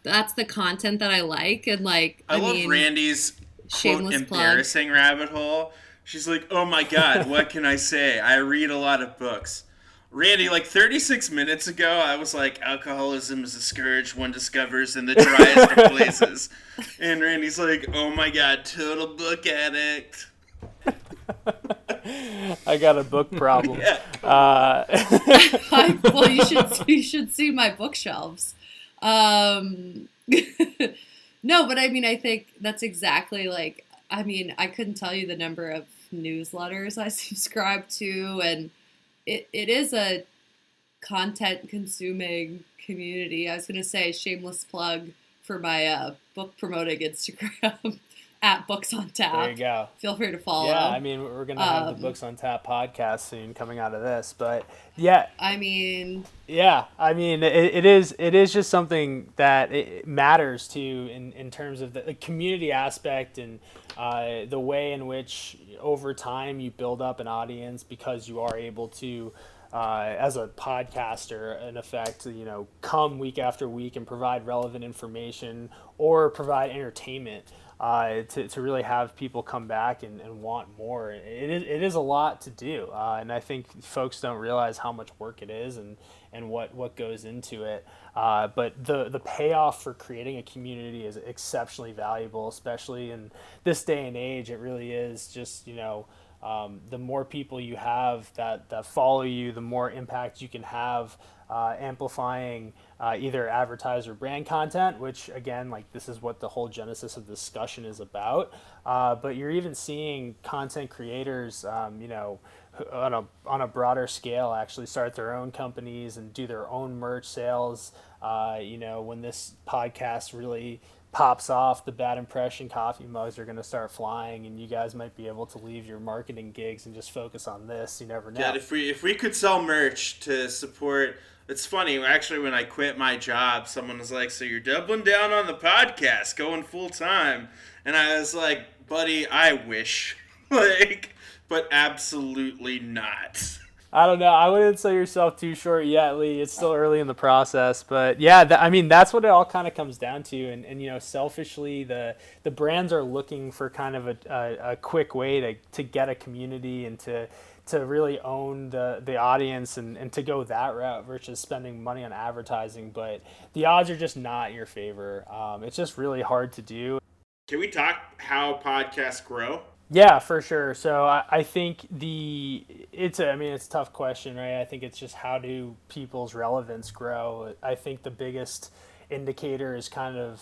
that's the content that I like and like I, I, love mean, Randy's quote shameless plug. embarrassing rabbit hole. She's like, "Oh my god, what can I say? I read a lot of books." Randy, like 36 minutes ago, I was like, "Alcoholism is a scourge one discovers in the driest of places," (laughs) and Randy's like, "Oh my god, total book addict." I got a book problem. (laughs) Yeah. uh, (laughs) I, well, you should you should see my bookshelves. Um, no, but I mean, I think that's exactly like. I mean, I couldn't tell you the number of newsletters I subscribe to, and it, it is a content consuming community. I was gonna say shameless plug for my uh, book promoting Instagram (laughs) at Books on Tap. there you go. Feel free to follow. Yeah, I mean, we're gonna have Um, the Books on Tap podcast soon coming out of this, but yeah, I mean, Yeah, I mean, it, it is it is just something that it matters to in, in terms of the, the community aspect and uh, the way in which over time you build up an audience because you are able to, uh, as a podcaster, in effect, you know, come week after week and provide relevant information or provide entertainment. Uh, to, to really have people come back and, and want more. It is, it is a lot to do. Uh, and I think folks don't realize how much work it is and, and what, what goes into it. Uh, but the, the payoff for creating a community is exceptionally valuable, especially in this day and age. It really is just, you know, um, the more people you have that, that follow you, the more impact you can have uh, amplifying uh, either advertiser brand content, which again, like this is what the whole genesis of discussion is about. Uh, but you're even seeing content creators, um, you know, on a on a broader scale, actually start their own companies and do their own merch sales. Uh, you know, when this podcast really pops off, the bad impression coffee mugs are going to start flying, and you guys might be able to leave your marketing gigs and just focus on this. You never know. Yeah, if we if we could sell merch to support. It's funny, actually, when I quit my job, someone was like, So you're doubling down on the podcast, going full time. And I was like, Buddy, I wish. (laughs) like, but absolutely not. I don't know. I wouldn't sell yourself too short yet, Lee. It's still early in the process, but yeah, th- I mean that's what it all kind of comes down to. And, and you know, selfishly, the the brands are looking for kind of a, a, a quick way to, to get a community and to to really own the the audience and, and to go that route versus spending money on advertising. But the odds are just not your favor. Um, it's just really hard to do. Can we talk how podcasts grow? Yeah, for sure. So I, I think the it's a I mean it's a tough question, right? I think it's just how do people's relevance grow? I think the biggest indicator is kind of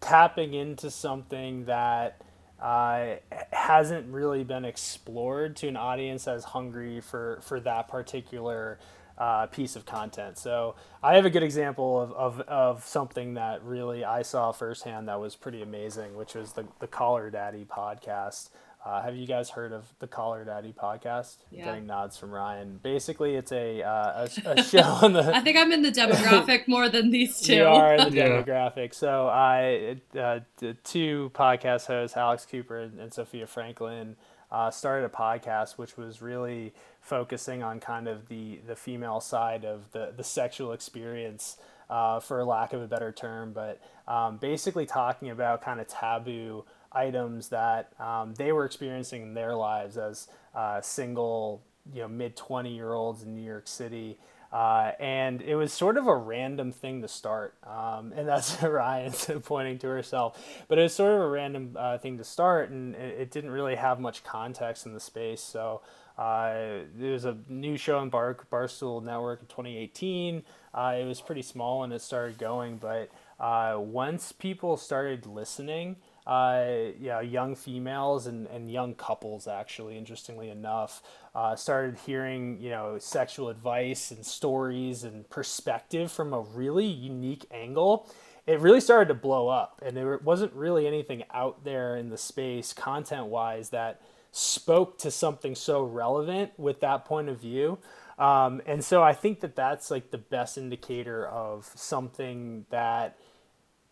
tapping into something that uh, hasn't really been explored to an audience as hungry for for that particular uh, piece of content. So I have a good example of, of, of something that really I saw firsthand that was pretty amazing, which was the, the Call Her Daddy podcast. Uh, have you guys heard of the Call Her Daddy podcast? Yeah. Getting nods from Ryan. Basically, it's a uh, a, a, (laughs) show on the. I think I'm in the (laughs) demographic more than these two. You are in the (laughs) yeah. demographic. So I, uh, the two podcast hosts, Alex Cooper and, and Sofia Franklin, uh, started a podcast which was really focusing on kind of the the female side of the the sexual experience, uh, for lack of a better term, but um, basically talking about kind of taboo items that um, they were experiencing in their lives as uh, single, you know, mid twenty year olds in New York City. Uh, and it was sort of a random thing to start. Um, and that's (laughs) Ryan (laughs) pointing to herself. But it was sort of a random uh, thing to start, and it, it, didn't really have much context in the space. So uh, there was a new show on Bar- Barstool Network in 2018. Uh, it was pretty small and it started going, but uh, once people started listening, uh, yeah, young females and, and young couples actually, interestingly enough, uh, started hearing you know sexual advice and stories and perspective from a really unique angle. It really started to blow up, and there wasn't really anything out there in the space content wise that spoke to something so relevant with that point of view. Um, and so I think that that's like the best indicator of something that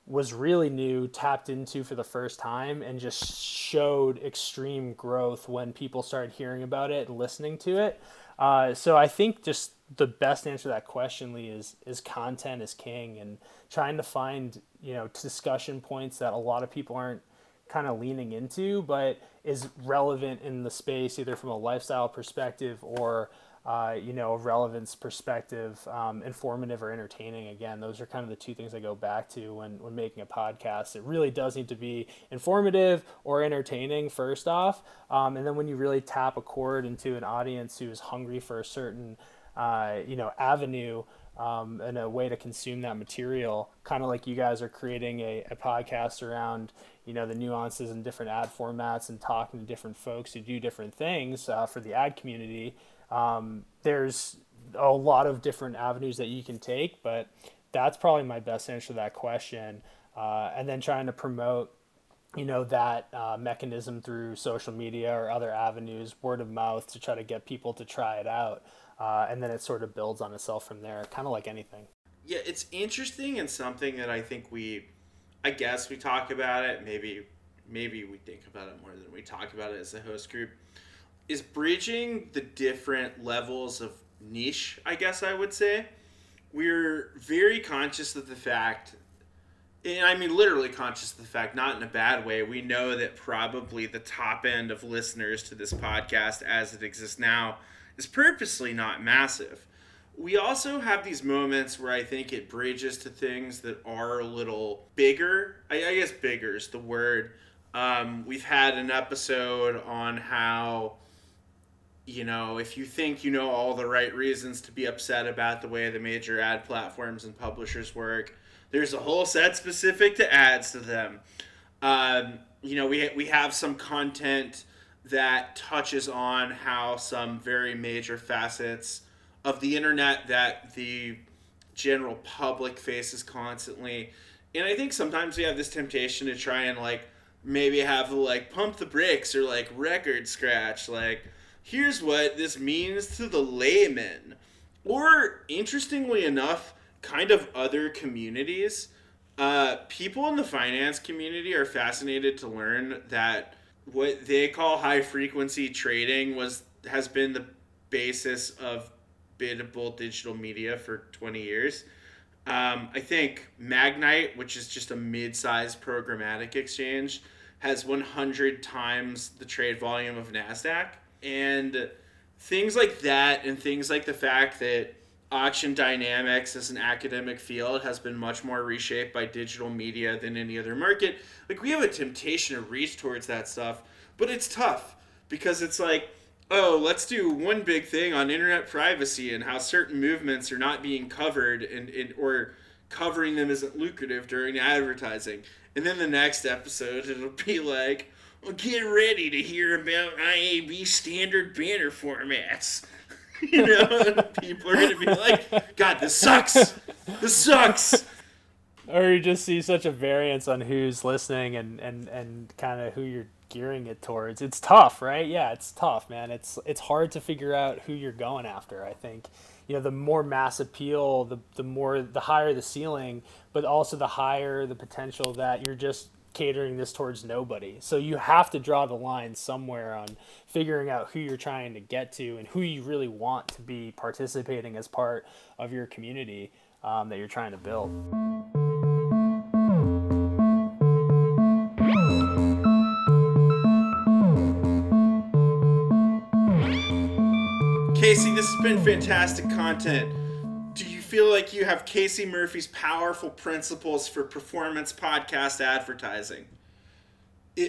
was really new, tapped into for the first time, and just showed extreme growth when people started hearing about it and listening to it. Uh, so I think just the best answer to that question, Lee, is is content is king, and trying to find you know discussion points that a lot of people aren't kind of leaning into, but is relevant in the space either from a lifestyle perspective or uh, you know, relevance perspective, um, informative or entertaining. Again, those are kind of the two things I go back to when, when making a podcast. It really does need to be informative or entertaining, first off. Um, and then when you really tap a chord into an audience who is hungry for a certain, uh, you know, avenue, um, and a way to consume that material, kind of like you guys are creating a, a podcast around, you know, the nuances and different ad formats and talking to different folks who do different things uh, for the ad community. Um, there's a lot of different avenues that you can take, but that's probably my best answer to that question. Uh, and then trying to promote, you know, that uh, mechanism through social media or other avenues, word of mouth, to try to get people to try it out uh, and then it sort of builds on itself from there, kind of like anything. Yeah, it's interesting and something that I think we, I guess we talk about it. Maybe, maybe we think about it more than we talk about it as a host group. Is bridging the different levels of niche. I guess I would say we're very conscious of the fact and I mean literally conscious of the fact, not in a bad way. We know that probably the top end of listeners to this podcast as it exists now is purposely not massive. We also have these moments where I think it bridges to things that are a little bigger. I, I guess bigger is the word. Um, we've had an episode on how you know, if you think you know all the right reasons to be upset about the way the major ad platforms and publishers work, there's a whole set specific to ads to them. Um, you know, we, we have some content that touches on how some very major facets of the internet that the general public faces constantly. And I think sometimes we have this temptation to try and like maybe have like pump the brakes or like record scratch like here's what this means to the layman. Or, interestingly enough, kind of other communities. Uh, people in the finance community are fascinated to learn that what they call high frequency trading was has been the basis of biddable digital media for 20 years. Um, I think Magnite, which is just a mid-sized programmatic exchange, has 100 times the trade volume of Nasdaq and things like that and things like the fact that auction dynamics as an academic field has been much more reshaped by digital media than any other market like we have a temptation to reach towards that stuff but it's tough because it's like oh let's do one big thing on internet privacy and how certain movements are not being covered and, and or covering them isn't lucrative during advertising. And then the next episode (laughs) it'll be like well, get ready to hear about IAB standard banner formats. (laughs) you know, people are going to be like, God, this sucks. This sucks. Or you just see such a variance on who's listening and, and, and kind of who you're gearing it towards. It's tough, right? Yeah, it's tough, man. It's it's hard to figure out who you're going after. I think, you know, the more mass appeal, the the more the higher the ceiling, but also the higher the potential that you're just catering this towards nobody. So you have to draw the line somewhere on figuring out who you're trying to get to and who you really want to be participating as part of your community um, that you're trying to build. Casey, this has been fantastic content feel like you have Casey Murphy's powerful principles for performance podcast advertising?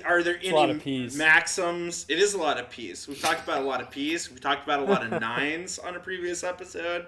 Are there it's any maxims? It is a lot of P's. We've talked about a lot of P's. We talked about a lot of (laughs) nines on a previous episode.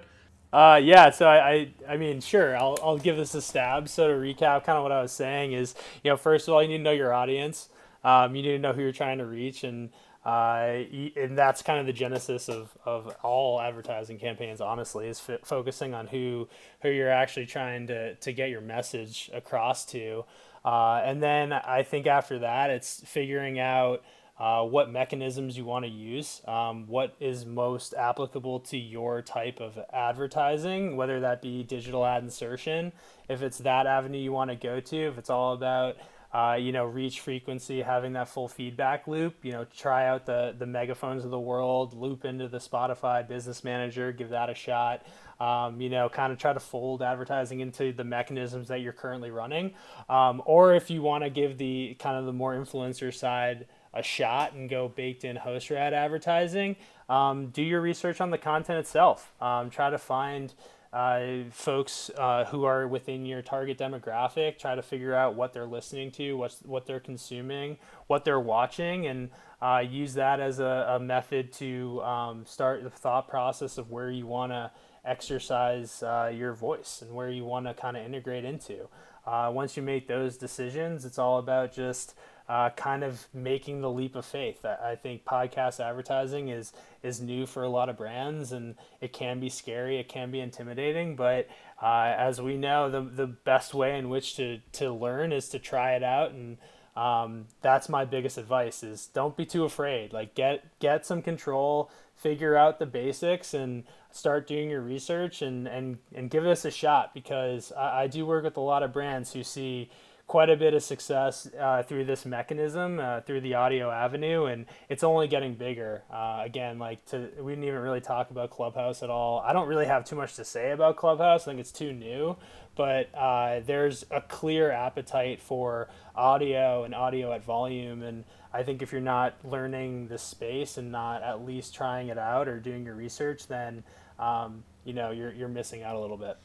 Uh, yeah, so I, I, I mean, sure, I'll, I'll give this a stab. So to recap, kind of what I was saying is, you know, first of all, you need to know your audience. Um, you need to know who you're trying to reach, and uh, and that's kind of the genesis of, of all advertising campaigns honestly is f- focusing on who who you're actually trying to, to get your message across to. Uh, and then i think after that it's figuring out uh, what mechanisms you want to use um, what is most applicable to your type of advertising whether that be digital ad insertion. If it's that avenue you want to go to if it's all about uh, you know, reach frequency, having that full feedback loop. You know, try out the the megaphones of the world, loop into the Spotify Business Manager, give that a shot. Um, you know, kind of try to fold advertising into the mechanisms that you're currently running. Um, or if you want to give the kind of the more influencer side a shot and go baked in host ad advertising, um, do your research on the content itself. Um, try to find uh, folks uh, who are within your target demographic. Try to figure out what they're listening to, what's what they're consuming, what they're watching, and uh, use that as a, a method to um, start the thought process of where you want to exercise uh, your voice and where you want to kind of integrate into. Uh, once you make those decisions, it's all about just uh, kind of making the leap of faith. I, think podcast advertising is is new for a lot of brands, and it can be scary, it can be intimidating. But uh, as we know, the the best way in which to to learn is to try it out, and um, that's my biggest advice: is don't be too afraid. Like get get some control, figure out the basics, and start doing your research, and and and give this a shot because I, I do work with a lot of brands who see quite a bit of success uh, through this mechanism, uh, through the audio avenue, and it's only getting bigger. Uh, again, like to, we didn't even really talk about Clubhouse at all. I don't really have too much to say about Clubhouse. I think it's too new, but uh, there's a clear appetite for audio and audio at volume, and I think if you're not learning the space and not at least trying it out or doing your research, then um, you know you're you're missing out a little bit.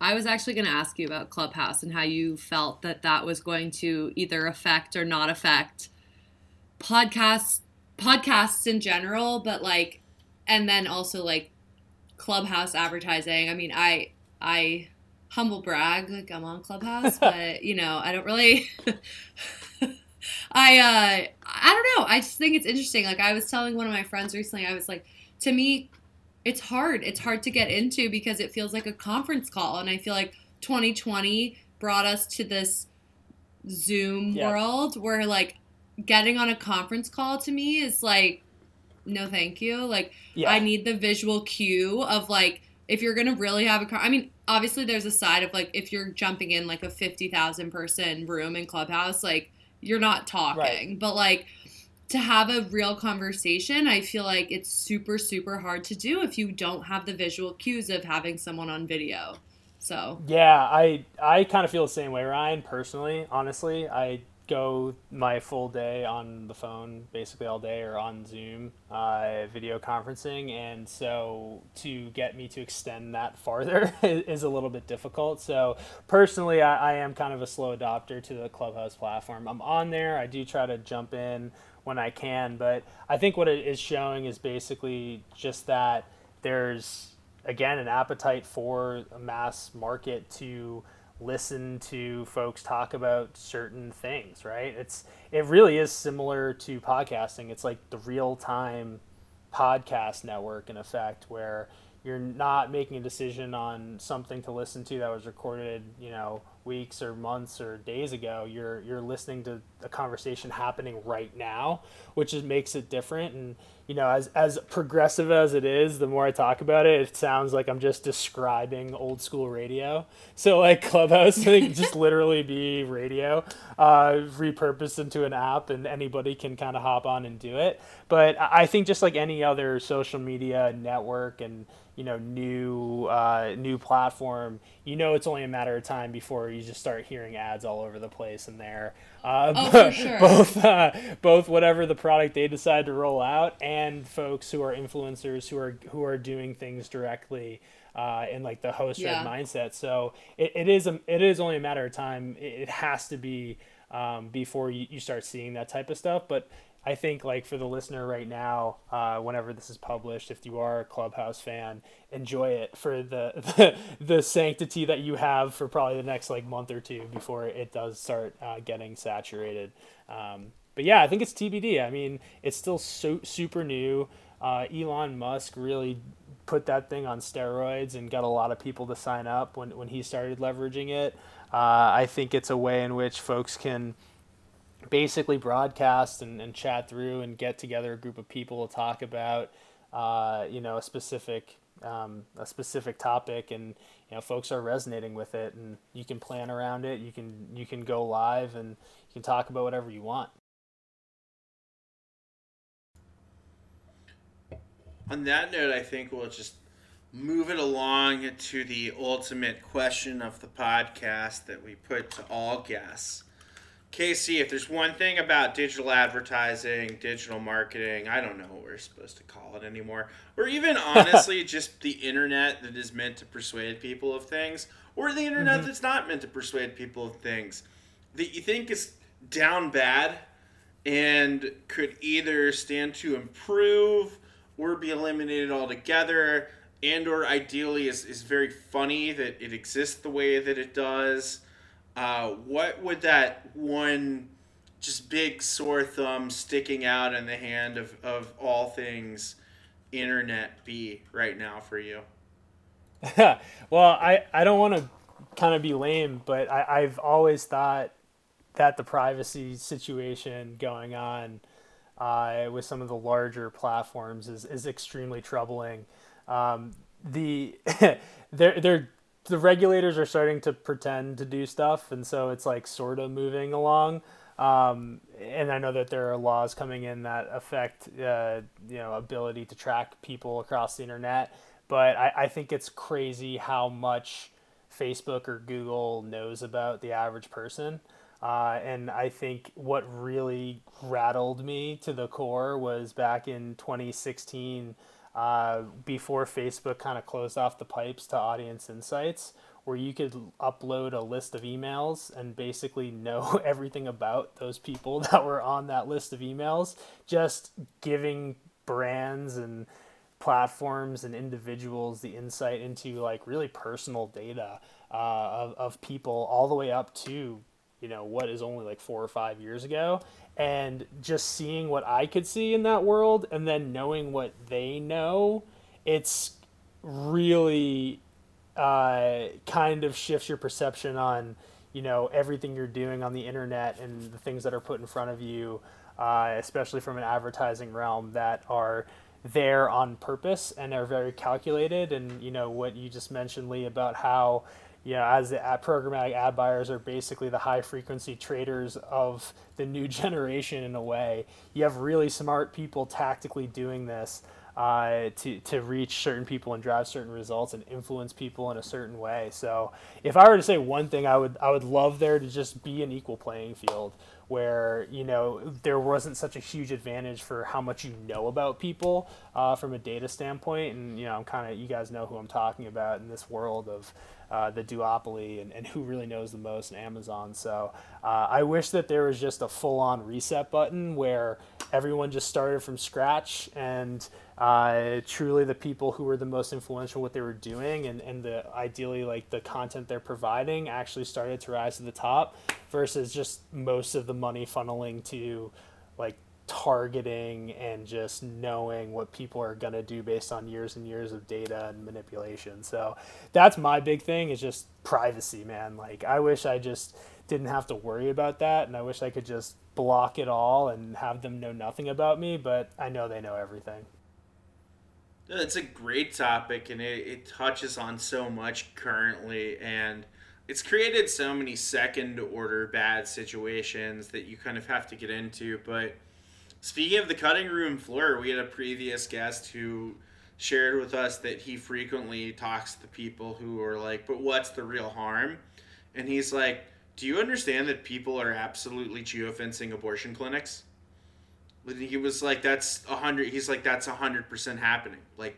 I was actually going to ask you about Clubhouse and how you felt that that was going to either affect or not affect podcasts podcasts in general, but like, and then also like Clubhouse advertising. I mean, I I humble brag like I'm on Clubhouse, (laughs) but you know, I don't really. (laughs) I uh I don't know. I just think it's interesting. Like I was telling one of my friends recently, I was like, to me, it's hard. It's hard to get into because it feels like a conference call, and I feel like 2020 brought us to this Zoom yeah. world where like getting on a conference call to me is like no thank you like yeah. i need the visual cue of like if you're gonna really have a car i mean obviously there's a side of like if you're jumping in like a 50000 person room in clubhouse like you're not talking right. but like to have a real conversation i feel like it's super super hard to do if you don't have the visual cues of having someone on video so yeah i i kind of feel the same way ryan personally honestly i go my full day on the phone basically all day or on Zoom uh, video conferencing. And so to get me to extend that (laughs) farther is a little bit difficult. So personally, I, I, am kind of a slow adopter to the Clubhouse platform. I'm on there, I do try to jump in when I can, but I think what it is showing is basically just that there's, again, an appetite for a mass market to listen to folks talk about certain things, right? It's it really is similar to podcasting. It's like the real time podcast network in effect where you're not making a decision on something to listen to that was recorded, you know, weeks or months or days ago. You're you're listening to a conversation happening right now, which is, makes it different. And you know, as as progressive as it is, the more I talk about it, it sounds like I'm just describing old school radio. So like Clubhouse, can (laughs) just literally be radio, uh, repurposed into an app, and anybody can kind of hop on and do it. But I think just like any other social media network and you know new uh, new platform, you know it's only a matter of time before you just start hearing ads all over the place in there. Uh, oh, (laughs) sure. Both uh, both whatever the product they decide to roll out, and folks who are influencers who are who are doing things directly. Uh, in like the host yeah. mindset, so it, it is a, it is only a matter of time. It, it has to be um, before you, you start seeing that type of stuff. But I think like for the listener right now, uh, whenever this is published, if you are a Clubhouse fan, enjoy it for the, (laughs) the, the sanctity that you have for probably the next like month or two before it does start uh, getting saturated. Um, but yeah, I think it's TBD. I mean, it's still so super new. Uh, Elon Musk really put that thing on steroids and got a lot of people to sign up when when he started leveraging it. Uh, I think it's a way in which folks can basically broadcast and, and chat through and get together a group of people to talk about uh, you know a specific um, a specific topic and you know folks are resonating with it and you can plan around it. You can you can go live and you can talk about whatever you want. On that note i think we'll just move it along to the ultimate question of the podcast that we put to all guests Casey, if there's one thing about digital advertising, digital marketing, I don't know what we're supposed to call it anymore, or even (laughs) honestly, just the internet that is meant to persuade people of things, or the internet mm-hmm. that's not meant to persuade people of things, that you think is down bad and could either stand to improve or be eliminated altogether, and or ideally is, is very funny that it exists the way that it does uh, what would that one just big sore thumb sticking out in the hand of, of all things internet be right now for you? (laughs) well, I, I don't want to kind of be lame, but I, I've always thought that the privacy situation going on uh, with some of the larger platforms is, is extremely troubling. Um, the (laughs) they're they're the regulators are starting to pretend to do stuff, and so it's like sort of moving along. Um, and I know that there are laws coming in that affect uh, you know ability to track people across the internet. But I, I think it's crazy how much Facebook or Google knows about the average person. Uh, and I think what really rattled me to the core was back in 2016 uh, before Facebook kind of closed off the pipes to audience insights, where you could upload a list of emails and basically know (laughs) everything about those people (laughs) that were on that list of emails, just giving brands and platforms and individuals the insight into like really personal data uh, of, of people all the way up to you know what is only like four or five years ago. And just seeing what i could see in that world and then knowing what they know it's really uh, kind of shifts your perception on you know everything you're doing on the internet and the things that are put in front of you uh, especially from an advertising realm that are there on purpose and are very calculated. And you know what you just mentioned lee about how you know as the ad programmatic ad buyers are basically the high frequency traders of the new (laughs) generation in a way you have really smart people tactically doing this uh, to, to reach certain people and drive certain results and influence people in a certain way. So if I were to say one thing, I would I would love there to just be an equal playing field where you know there wasn't such a huge advantage for how much you know about people uh, from a data standpoint. And you know I'm kind of you guys know who I'm talking about in this world of uh, the duopoly and, and who really knows the most in Amazon. So uh, I wish that there was just a full on reset button where everyone just started from scratch and uh, truly the people who were the most influential what they were doing and, and the ideally like the content they're providing actually started to rise to the top versus just most of the money funneling to like targeting and just knowing what people are going to do based on years and years of data and manipulation. So that's my big thing is just privacy, man. Like I wish I just didn't have to worry about that and I wish I could just block it all and have them know nothing about me, but I know they know everything. It's a great topic and it, it touches on so much currently and it's created so many second order bad situations that you kind of have to get into, but Speaking of the cutting room floor, we had a previous guest who shared with us that he frequently talks to people who are like, "But what's the real harm?" And he's like, "Do you understand that people are absolutely geofencing abortion clinics?" He was like, "That's a hundred." He's like, "That's a hundred percent happening. Like,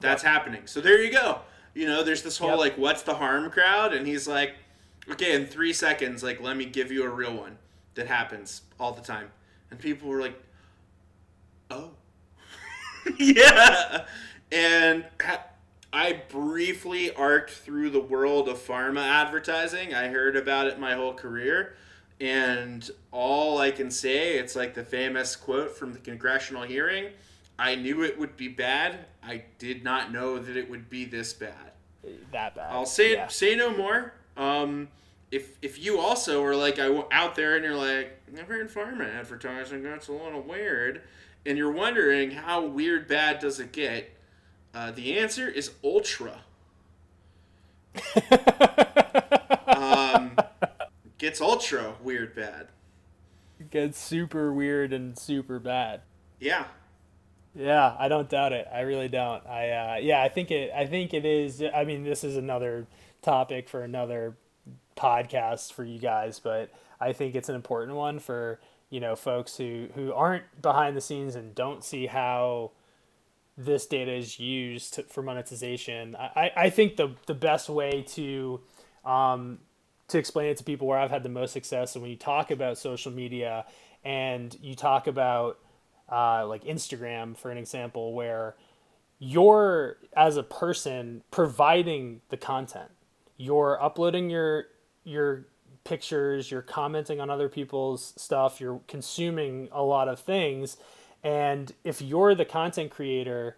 that's yep. happening." So there you go. You know, there's this whole yep. like, "What's the harm?" crowd, and he's like, "Okay, in three seconds, like, let me give you a real one that happens all the time." And people were like oh, (laughs) yeah. (laughs) And ha- I briefly arced through the world of pharma advertising. I heard about it my whole career. And all I can say, it's like the famous quote from the congressional hearing I knew it would be bad. I did not know that it would be this bad. That bad. I'll say yeah. say no more. Um, if if you also are like I out there and you're like, never in pharma advertising, that's a little weird and you're wondering how weird bad does it get, uh, the answer is ultra. um, gets ultra weird bad. gets super weird and super bad. Yeah. Yeah, I don't doubt it. I really don't. I uh, yeah, I think it. I think it is. I mean, this is another topic for another podcast for you guys, but I think it's an important one for you know folks who who aren't behind the scenes and don't see how this data is used to, for monetization. I, I think the the best way to um, to explain it to people where I've had the most success and when you talk about social media and you talk about uh, like Instagram for an example where you're as a person providing the content you're uploading your your pictures, you're commenting on other people's stuff, you're consuming a lot of things. And if you're the content creator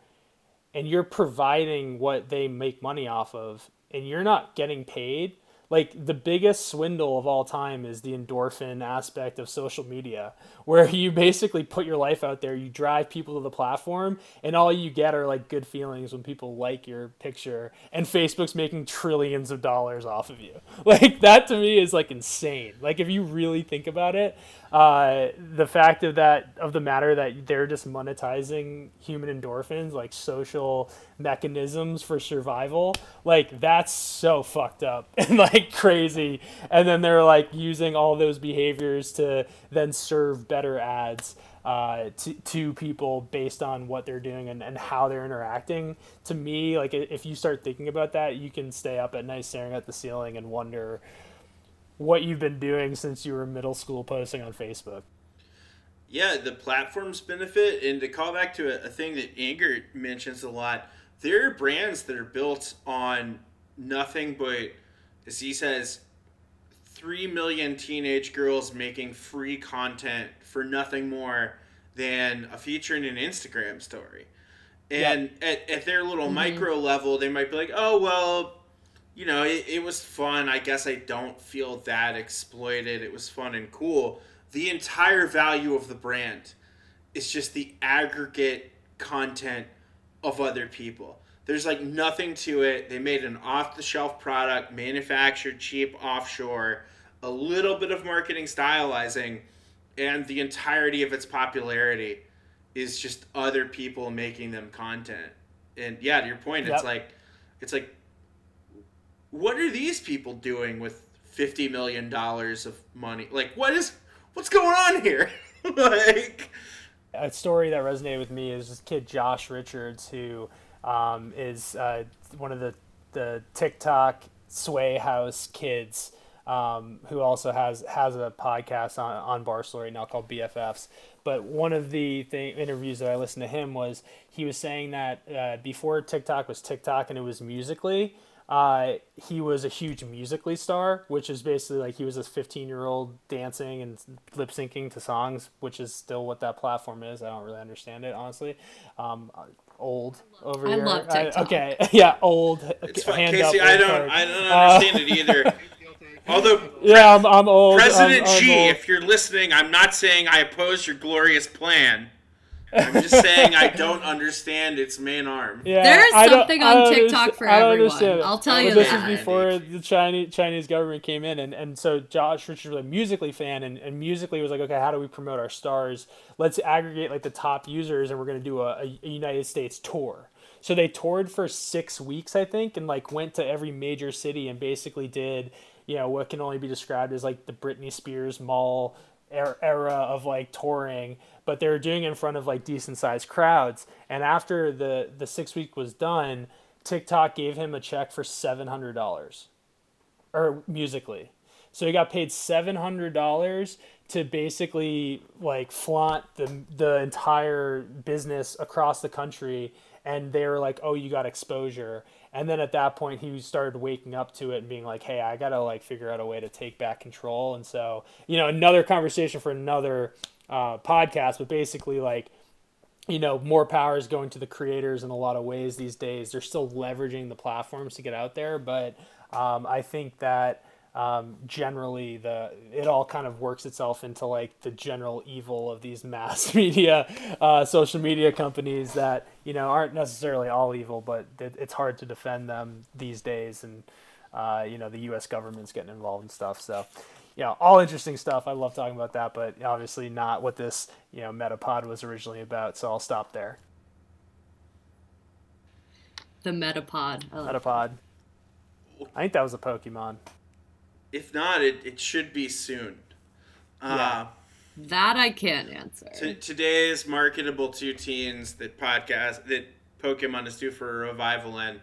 and you're providing what they make money off of and you're not getting paid, like the biggest swindle of all time is the endorphin aspect of social media where you basically put your life out there you drive people to the platform and all you get are like good feelings when people like your picture and facebook's making trillions of dollars off of you. (laughs) Like that to me is like insane. Like if you really think about it uh, the fact of that of the matter that they're just monetizing human endorphins like social mechanisms for survival like that's so fucked up. (laughs) And like crazy and then they're like using all those behaviors to then serve better ads uh, to, to people based on what they're doing and, and how they're interacting. To me, like if you start thinking about that, you can stay up at night staring at the ceiling and wonder what you've been doing since you were middle school posting on Facebook. Yeah, the platforms benefit, and to call back to a, a thing that Anger mentions a lot, there are brands that are built on nothing but, he says, three million teenage girls making free content for nothing more than a feature in an Instagram story. And yep. at, at their little mm-hmm. micro level, they might be like, oh, well, you know, it, it was fun. I guess I don't feel that exploited. It was fun and cool. The entire value of the brand is just the aggregate content of other people. There's like nothing to it. They made an off the shelf product, manufactured cheap offshore, a little bit of marketing stylizing, and the entirety of its popularity is just other people making them content. And yeah, to your point, yep. it's like it's like what are these people doing with 50 million dollars of money? Like what is what's going on here? (laughs) like a story that resonated with me is this kid Josh Richards who um, is uh, one of the the TikTok Sway House kids um, who also has has a podcast on on Barstool right now called BFFs. But one of the interviews that I listened to him was he was saying that uh, before TikTok was TikTok and it was Musically, uh, he was a huge Musically star, which is basically like he was a 15 year old dancing and lip syncing to songs, which is still what that platform is. I don't really understand it honestly. Um, old over (laughs) I here. Love TikTok. I, okay, (laughs) yeah, old. It's hand Casey, up, I don't, I don't understand uh, it either. (laughs) Although, yeah, I'm, I'm old. President I'm, I'm Xi, old. if you're listening, I'm not saying I oppose your glorious plan. I'm just saying I don't understand its main arm. Yeah, there's something on TikTok for everyone. I'll tell you this that. This is before the Chinese Chinese government came in, and, and so Josh Richards was a Musically fan, and, and Musically was like, okay, how do we promote our stars? Let's aggregate like the top users, and we're gonna do a, a United States tour. So they toured for six weeks, I think, and like went to every major city and basically did you know what can only be described as like the Britney Spears mall Er-, era of like touring but they were doing in front of like decent sized crowds. And after the the six week was done tiktok gave him a check for $700 or musically. So he got paid $700 to basically like flaunt the the entire business across the country. And they were like oh you got exposure and then at that point he started waking up to it and being like hey i gotta like figure out a way to take back control. And so you know another conversation for another uh, podcast but basically like you know more power is going to the creators in a lot of ways these days. They're still leveraging the platforms to get out there but um, i think that um, generally the it all kind of works itself into like the general evil of these mass (laughs) media uh, social media companies that you know aren't necessarily all evil but it, it's hard to defend them these days. And uh, you know the us government's getting involved and stuff. So you know all interesting stuff. I love talking about that but obviously not what this you know metapod was originally about. So i'll stop there. The metapod. Metapod. i think that was a pokemon if not, it, it should be soon. Uh, yeah. That I can't answer. T- today's marketable to teens that podcast that Pokemon is due for a revival and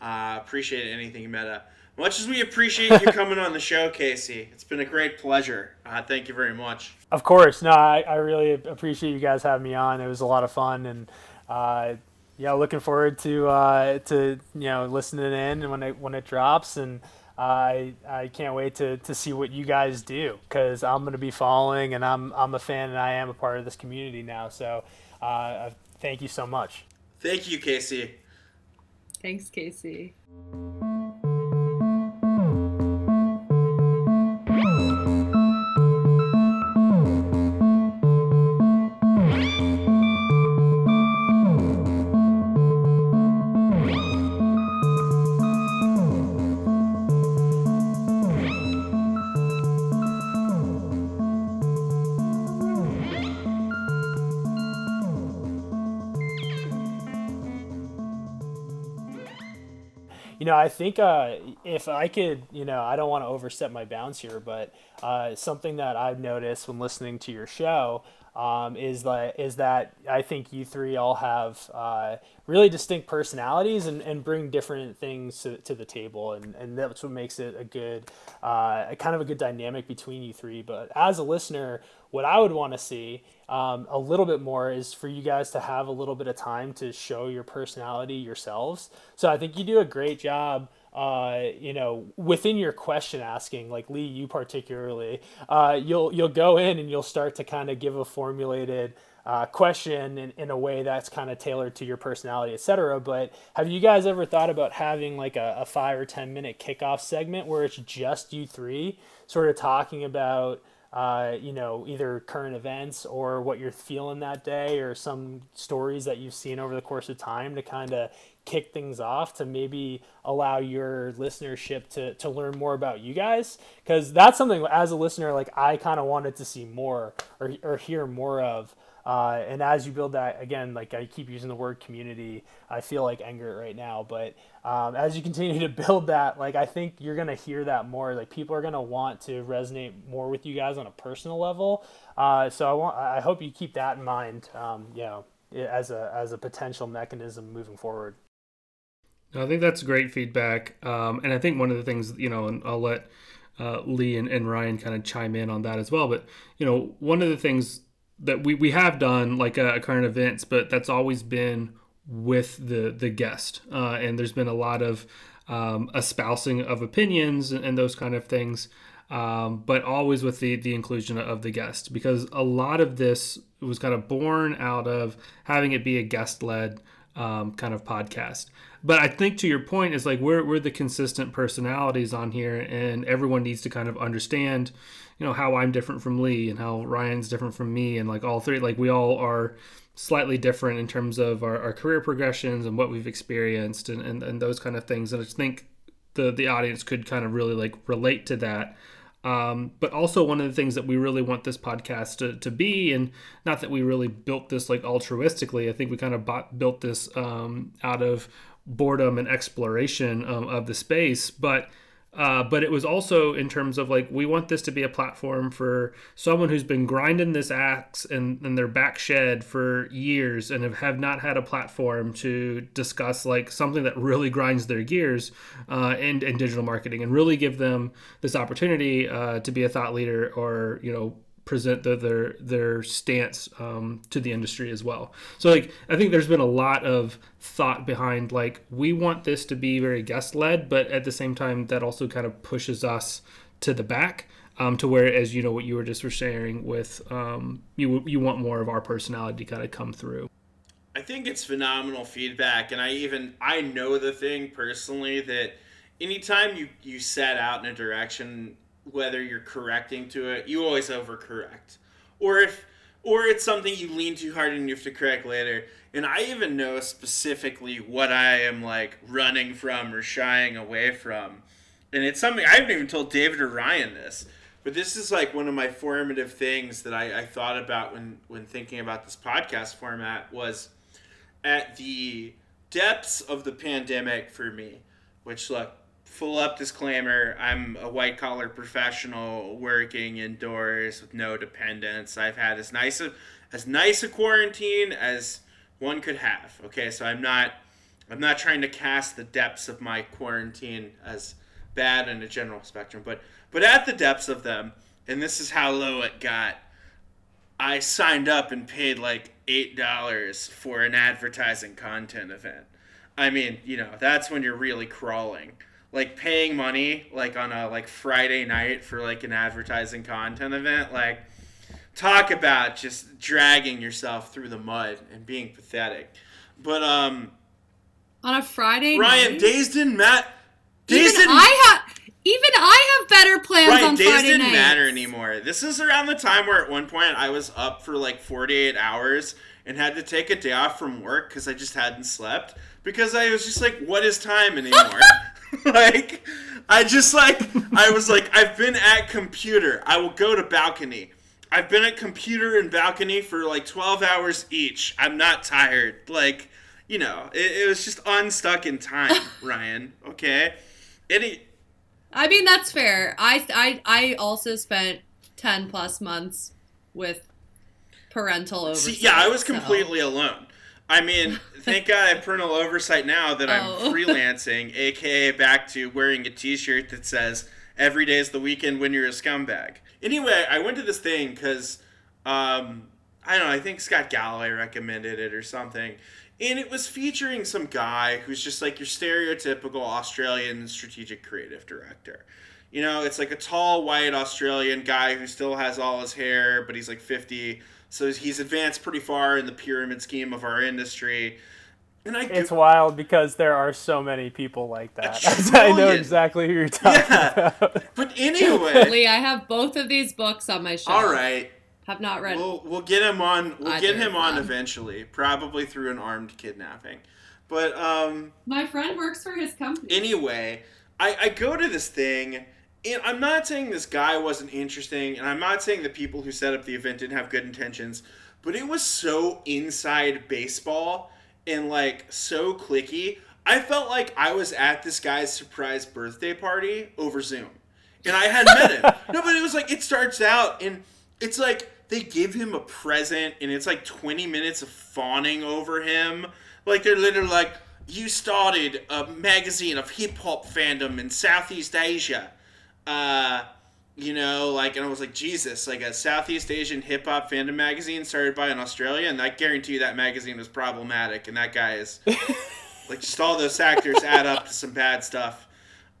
Uh, appreciate anything meta. Much as we appreciate you (laughs) coming on the show, Casey, it's been a great pleasure. Uh, thank you very much. Of course, no, I, I really appreciate you guys having me on. It was a lot of fun, and uh, yeah, looking forward to uh, to you know listening in when it when it drops and. I I can't wait to, to see what you guys do because I'm going to be following and I'm I'm a fan and I am a part of this community now. So uh, thank you so much. Thank you, Casey. Thanks, Casey. Know, I think uh, if I could, you know, I don't want to overstep my bounds here, but uh, something that I've noticed when listening to your show um, is that is that I think you three all have uh, really distinct personalities and, and bring different things to, to the table, and, and that's what makes it a good uh, kind of a good dynamic between you three. But as a listener, what I would want to see um, a little bit more is for you guys to have a little bit of time to show your personality yourselves. So I think you do a great job uh, you know, within your question asking, like Lee, you particularly, uh, you'll you'll go in and you'll start to kind of give a formulated uh, question in, in a way that's kind of tailored to your personality, etc. But have you guys ever thought about having like a, a five or ten minute kickoff segment where it's just you three, sort of talking about uh, you know, either current events or what you're feeling that day or some stories that you've seen over the course of time to kind of kick things off to maybe allow your listenership to, to learn more about you guys. Because that's something as a listener like i kind of wanted to see more or, or hear more of uh, and as you build that again like i keep using the word community i feel like Engert right now but um, as you continue to build that like i think you're going to hear that more like people are going to want to resonate more with you guys on a personal level uh, so i want i hope you keep that in mind um, you know as a as a potential mechanism moving forward I think that's great feedback. Um, and I think one of the things, you know, and I'll let uh, Lee and, and Ryan kind of chime in on that as well. But, you know, one of the things that we, we have done, like a, uh, a current events, but that's always been with the, the guest. Uh, and there's been a lot of um, espousing of opinions and, and those kind of things. Um, but always with the, the inclusion of the guest because a lot of this was kind of born out of having it be a guest led um, kind of podcast. But I think to your point is like we're we're the consistent personalities on here, and everyone needs to kind of understand, you know, how I'm different from Lee and how Ryan's different from me, and like all three, like we all are slightly different in terms of our, our career progressions and what we've experienced and, and, and those kind of things. And I think the the audience could kind of really like relate to that. Um, but also one of the things that we really want this podcast to, to be, and not that we really built this like altruistically. I think we kind of bought, built this um, out of boredom and exploration um, of the space, but uh, but it was also in terms of like we want this to be a platform for someone who's been grinding this axe in, in their back shed for years and have, have not had a platform to discuss like something that really grinds their gears uh, in, in digital marketing and really give them this opportunity uh, to be a thought leader or you know present the, their their stance um, to the industry as well. So like I think there's been a lot of thought behind like we want this to be very guest led, but at the same time that also kind of pushes us to the back. Um, to where, as you know, what you were just sharing with, um, you you want more of our personality to kind of come through. I think it's phenomenal feedback, and I even I know the thing personally that anytime you you set out in a direction whether you're correcting to it, you always overcorrect. Or if or it's something you lean too hard and you have to correct later. And I even know specifically what I am like running from or shying away from. And it's something I haven't even told David or Ryan this. But this is like one of my formative things that I, I thought about when, when thinking about this podcast format was at the depths of the pandemic for me, which look, full up disclaimer i'm a white collar professional working indoors with no dependents. I've had as nice a as nice a quarantine as one could have okay? So i'm not i'm not trying to cast the depths of my quarantine as bad in a general spectrum but but at the depths of them and this is how low it got i signed up and paid like eight dollars for an advertising content event. I mean you know that's when you're really crawling like paying money like on a like Friday night for like an advertising content event like talk about just dragging yourself through the mud and being pathetic but um on a Friday Ryan night? days didn't matter even I have even I have better plans right, on days Friday didn't nights. matter anymore this is around the time where at one point I was up for like 48 hours and had to take a day off from work because I just hadn't slept because I was just like what is time anymore (laughs) (laughs) like I just like I was like I've been at computer. I will go to balcony. I've been at computer and balcony for like 12 hours each. I'm not tired. Like, you know, it, it was just unstuck in time, (laughs) Ryan. Okay? Any I mean, that's fair. I I I also spent 10 plus months with parental oversight. See, yeah, I was so- completely alone. I mean, thank God I parental oversight now that I'm Oh. (laughs) freelancing, aka back to wearing a T-shirt that says "Every day is the weekend when you're a scumbag." Anyway, I went to this thing because um, I don't know. I think Scott Galloway recommended it or something, and it was featuring some guy who's just like your stereotypical Australian strategic creative director. You know, it's like a tall white Australian guy who still has all his hair, but he's like 50. So he's advanced pretty far in the pyramid scheme of our industry. And I It's do, wild because there are so many people like that. (laughs) I know exactly who you're talking Yeah. about. but (laughs) anyway, Lee, I have both of these books on my shelf. all right. Have not read. We'll we'll get him on. We'll Either get him on them. eventually, probably through an armed kidnapping. But um, My friend works for his company. anyway, I, I go to this thing, and I'm not saying this guy wasn't interesting, and I'm not saying the people who set up the event didn't have good intentions, but it was so inside baseball and like so clicky. I felt like I was at this guy's surprise birthday party over Zoom. And I had met him. (laughs) No, but it was like it starts out and it's like they give him a present and it's like 20 minutes of fawning over him. Like they're literally like, You started a magazine of hip hop fandom in Southeast Asia. Uh you know, like, and I was like, Jesus, like a Southeast Asian hip hop fandom magazine started by an Australian. And I guarantee you that magazine was problematic, and that guy is (laughs) like, just all those actors add up to some bad stuff.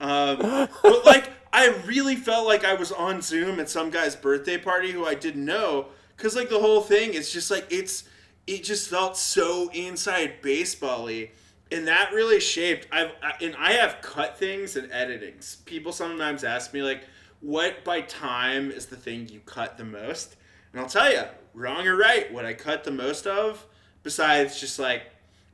Um, but like, I really felt like I was on Zoom at some guy's birthday party who I didn't know, because like the whole thing is just like it's, it just felt so inside baseball-y. And that really shaped. I've I, and I have cut things and editings. People sometimes ask me like, what by time is the thing you cut the most? And I'll tell you, wrong or right, what I cut the most of, besides just like,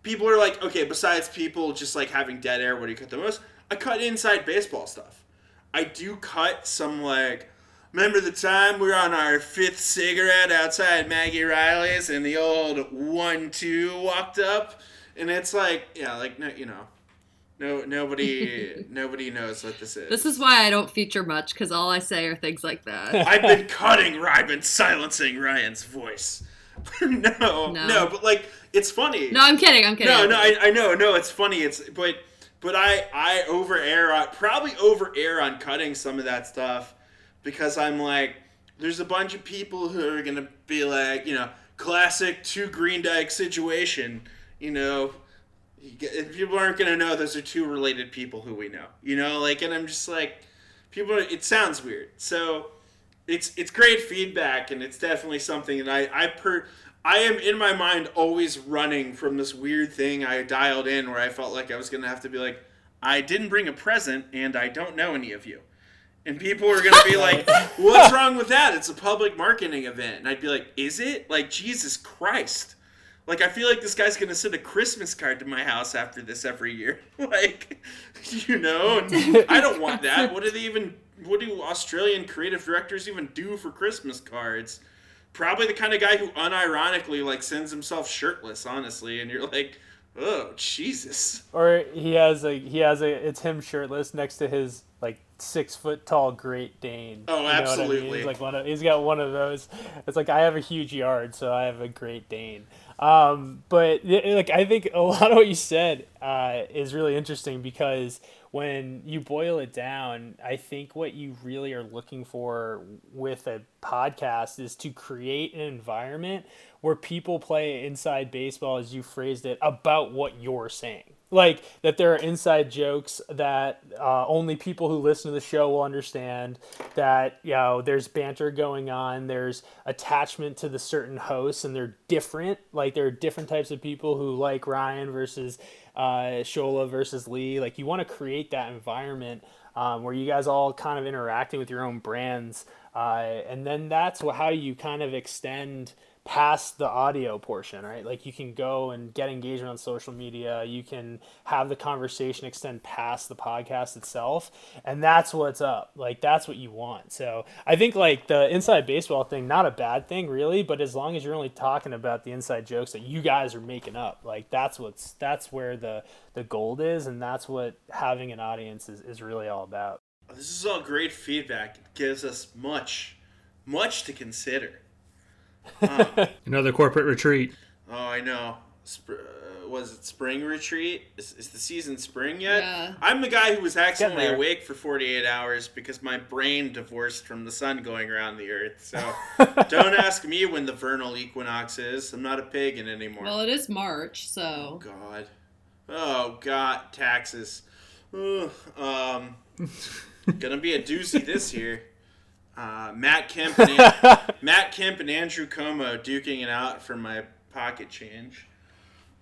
people are like, okay, besides people just like having dead air, what do you cut the most? I cut inside baseball stuff. I do cut some like, remember the time we were on our fifth cigarette outside Maggie Riley's and the old one two walked up, and it's like, yeah, like no, you know, no, nobody, (laughs) nobody knows what this is. This is why I don't feature much because all I say are things like that. (laughs) I've been cutting. I've been silencing Ryan's voice. (laughs) no, no, No. but like it's funny. no, I'm kidding. I'm kidding. No, no. I, I know, no, it's funny. It's but but I I over air on probably over air on cutting some of that stuff because I'm like, there's a bunch of people who are gonna be like, you know, classic two Green Dyke situation, you know. People aren't gonna know those are two related people who we know, you know. Like, and I'm just like, people. Are, it sounds weird, so it's it's great feedback, and it's definitely something that I I per I am in my mind always running from this weird thing I dialed in where I felt like I was gonna have to be like, I didn't bring a present, and I don't know any of you. And people are gonna be (laughs) like, "What's wrong with that? It's a public marketing event." And I'd be like, "Is it? Like Jesus Christ!" Like I feel like this guy's gonna send a Christmas card to my house after this every year. (laughs) like, you know, I don't want that. What do they even? What do Australian creative directors even do for Christmas cards? Probably the kind of guy who unironically like sends himself shirtless, honestly. And you're like, oh Jesus. Or he has a he has a it's him shirtless next to his like six foot tall Great Dane. Oh, what I mean? absolutely. He's like one of, he's got one of those. It's like I have a huge yard, so I have a Great Dane. Um, but like I think a (laughs) lot of what you said uh, is really interesting because when you boil it down, I think what you really are looking for with a podcast is to create an environment where people play inside baseball, as you phrased it, about what you're saying like that there are inside jokes that uh, only people who listen to the show will understand that you know there's banter going on there's attachment to the certain hosts and they're different. Like there are different types of people who like ryan versus uh, shola versus lee. Like you want to create that environment um, where you guys all kind of interacting with your own brands uh, and then that's how you kind of extend past the audio portion, right? Like you can go and get engagement on social media, you can have the conversation extend past the podcast itself, and that's what's up. Like that's what you want. So I think like the inside baseball thing, not a bad thing really, but as long as you're only talking about the inside jokes that you guys are making up, like that's what's that's where the the gold is, and that's what having an audience is, is really all about. This is all great feedback. It gives us much, much to consider. (laughs) Another corporate retreat. Oh, I know. Sp- uh, was it spring retreat? Is, is the season spring yet? Yeah. I'm the guy who was accidentally awake for 48 hours because my brain divorced from the sun going around the earth. So (laughs) don't ask me when the vernal equinox is. I'm not a pagan anymore. Well, it is March, so God. Oh God, taxes. Ugh, um, (laughs) gonna be a doozy this year. Uh, Matt Kemp, and An- (laughs) Matt Kemp and Andrew Cuomo duking it out for my pocket change.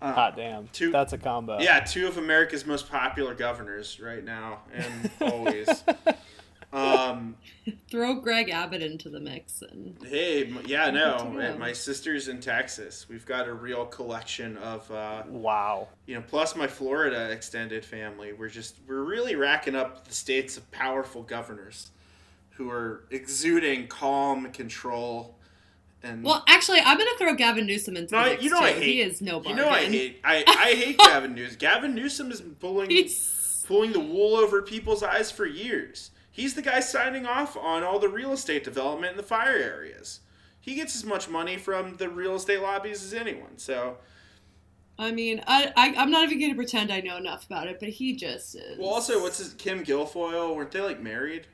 Hot damn. Two- That's a combo. Yeah, two of America's most popular governors right now and (laughs) always. um, (laughs) throw Greg Abbott into the mix and hey, yeah, no, my, my sister's in Texas. We've got a real collection of uh, Wow. you know, plus my Florida extended family. We're just we're really racking up the states of powerful governors who are exuding calm control and well, actually, I'm gonna throw Gavin Newsom into No, the mix you know too. I hate- he is no you know I hate I, (laughs) I hate Gavin Newsom. Gavin Newsom is pulling He's pulling the wool over people's eyes for years. He's the guy signing off on all the real estate development in the fire areas. He gets as much money from the real estate lobbies as anyone. So I mean, I, I I'm not even gonna pretend I know enough about it, but he just is. well also what's his Kim Guilfoyle, weren't they like married?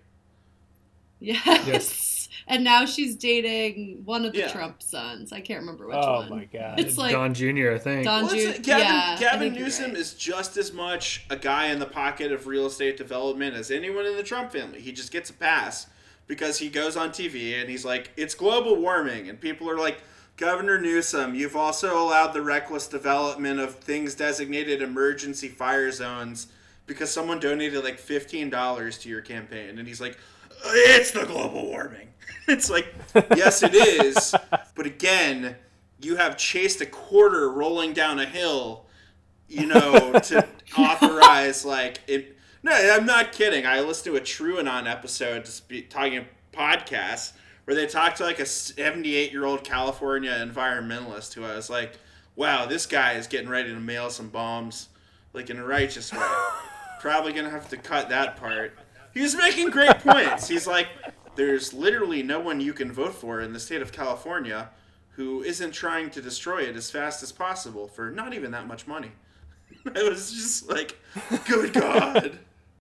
Yes. And now she's dating one of the Yeah. Trump sons. I can't remember which Oh one. my god. It's like Don Jr. I think. Don Well, it's- Gavin, yeah, I Gavin Newsom right. is just as much a guy in the pocket of real estate development as anyone in the Trump family. He just gets a pass because he goes on TV and he's like, it's global warming. And people are like, Governor Newsom, you've also allowed the reckless development of things designated emergency fire zones because someone donated like $15 to your campaign. And he's like, it's the global warming. (laughs) It's like, yes, it is. But again, you have chased a quarter rolling down a hill, you know, to (laughs) authorize like it. No, I'm not kidding. I listened to a TrueAnon episode to speak, talking podcast where they talked to like a 78 year old California environmentalist who I was like, wow, this guy is getting ready to mail some bombs, like in a righteous way. (laughs) Probably gonna have to cut that part. He was making great points. He's like, there's literally no one you can vote for in the state of California who isn't trying to destroy it as fast as possible for not even that much money. (laughs) I was just like, good God.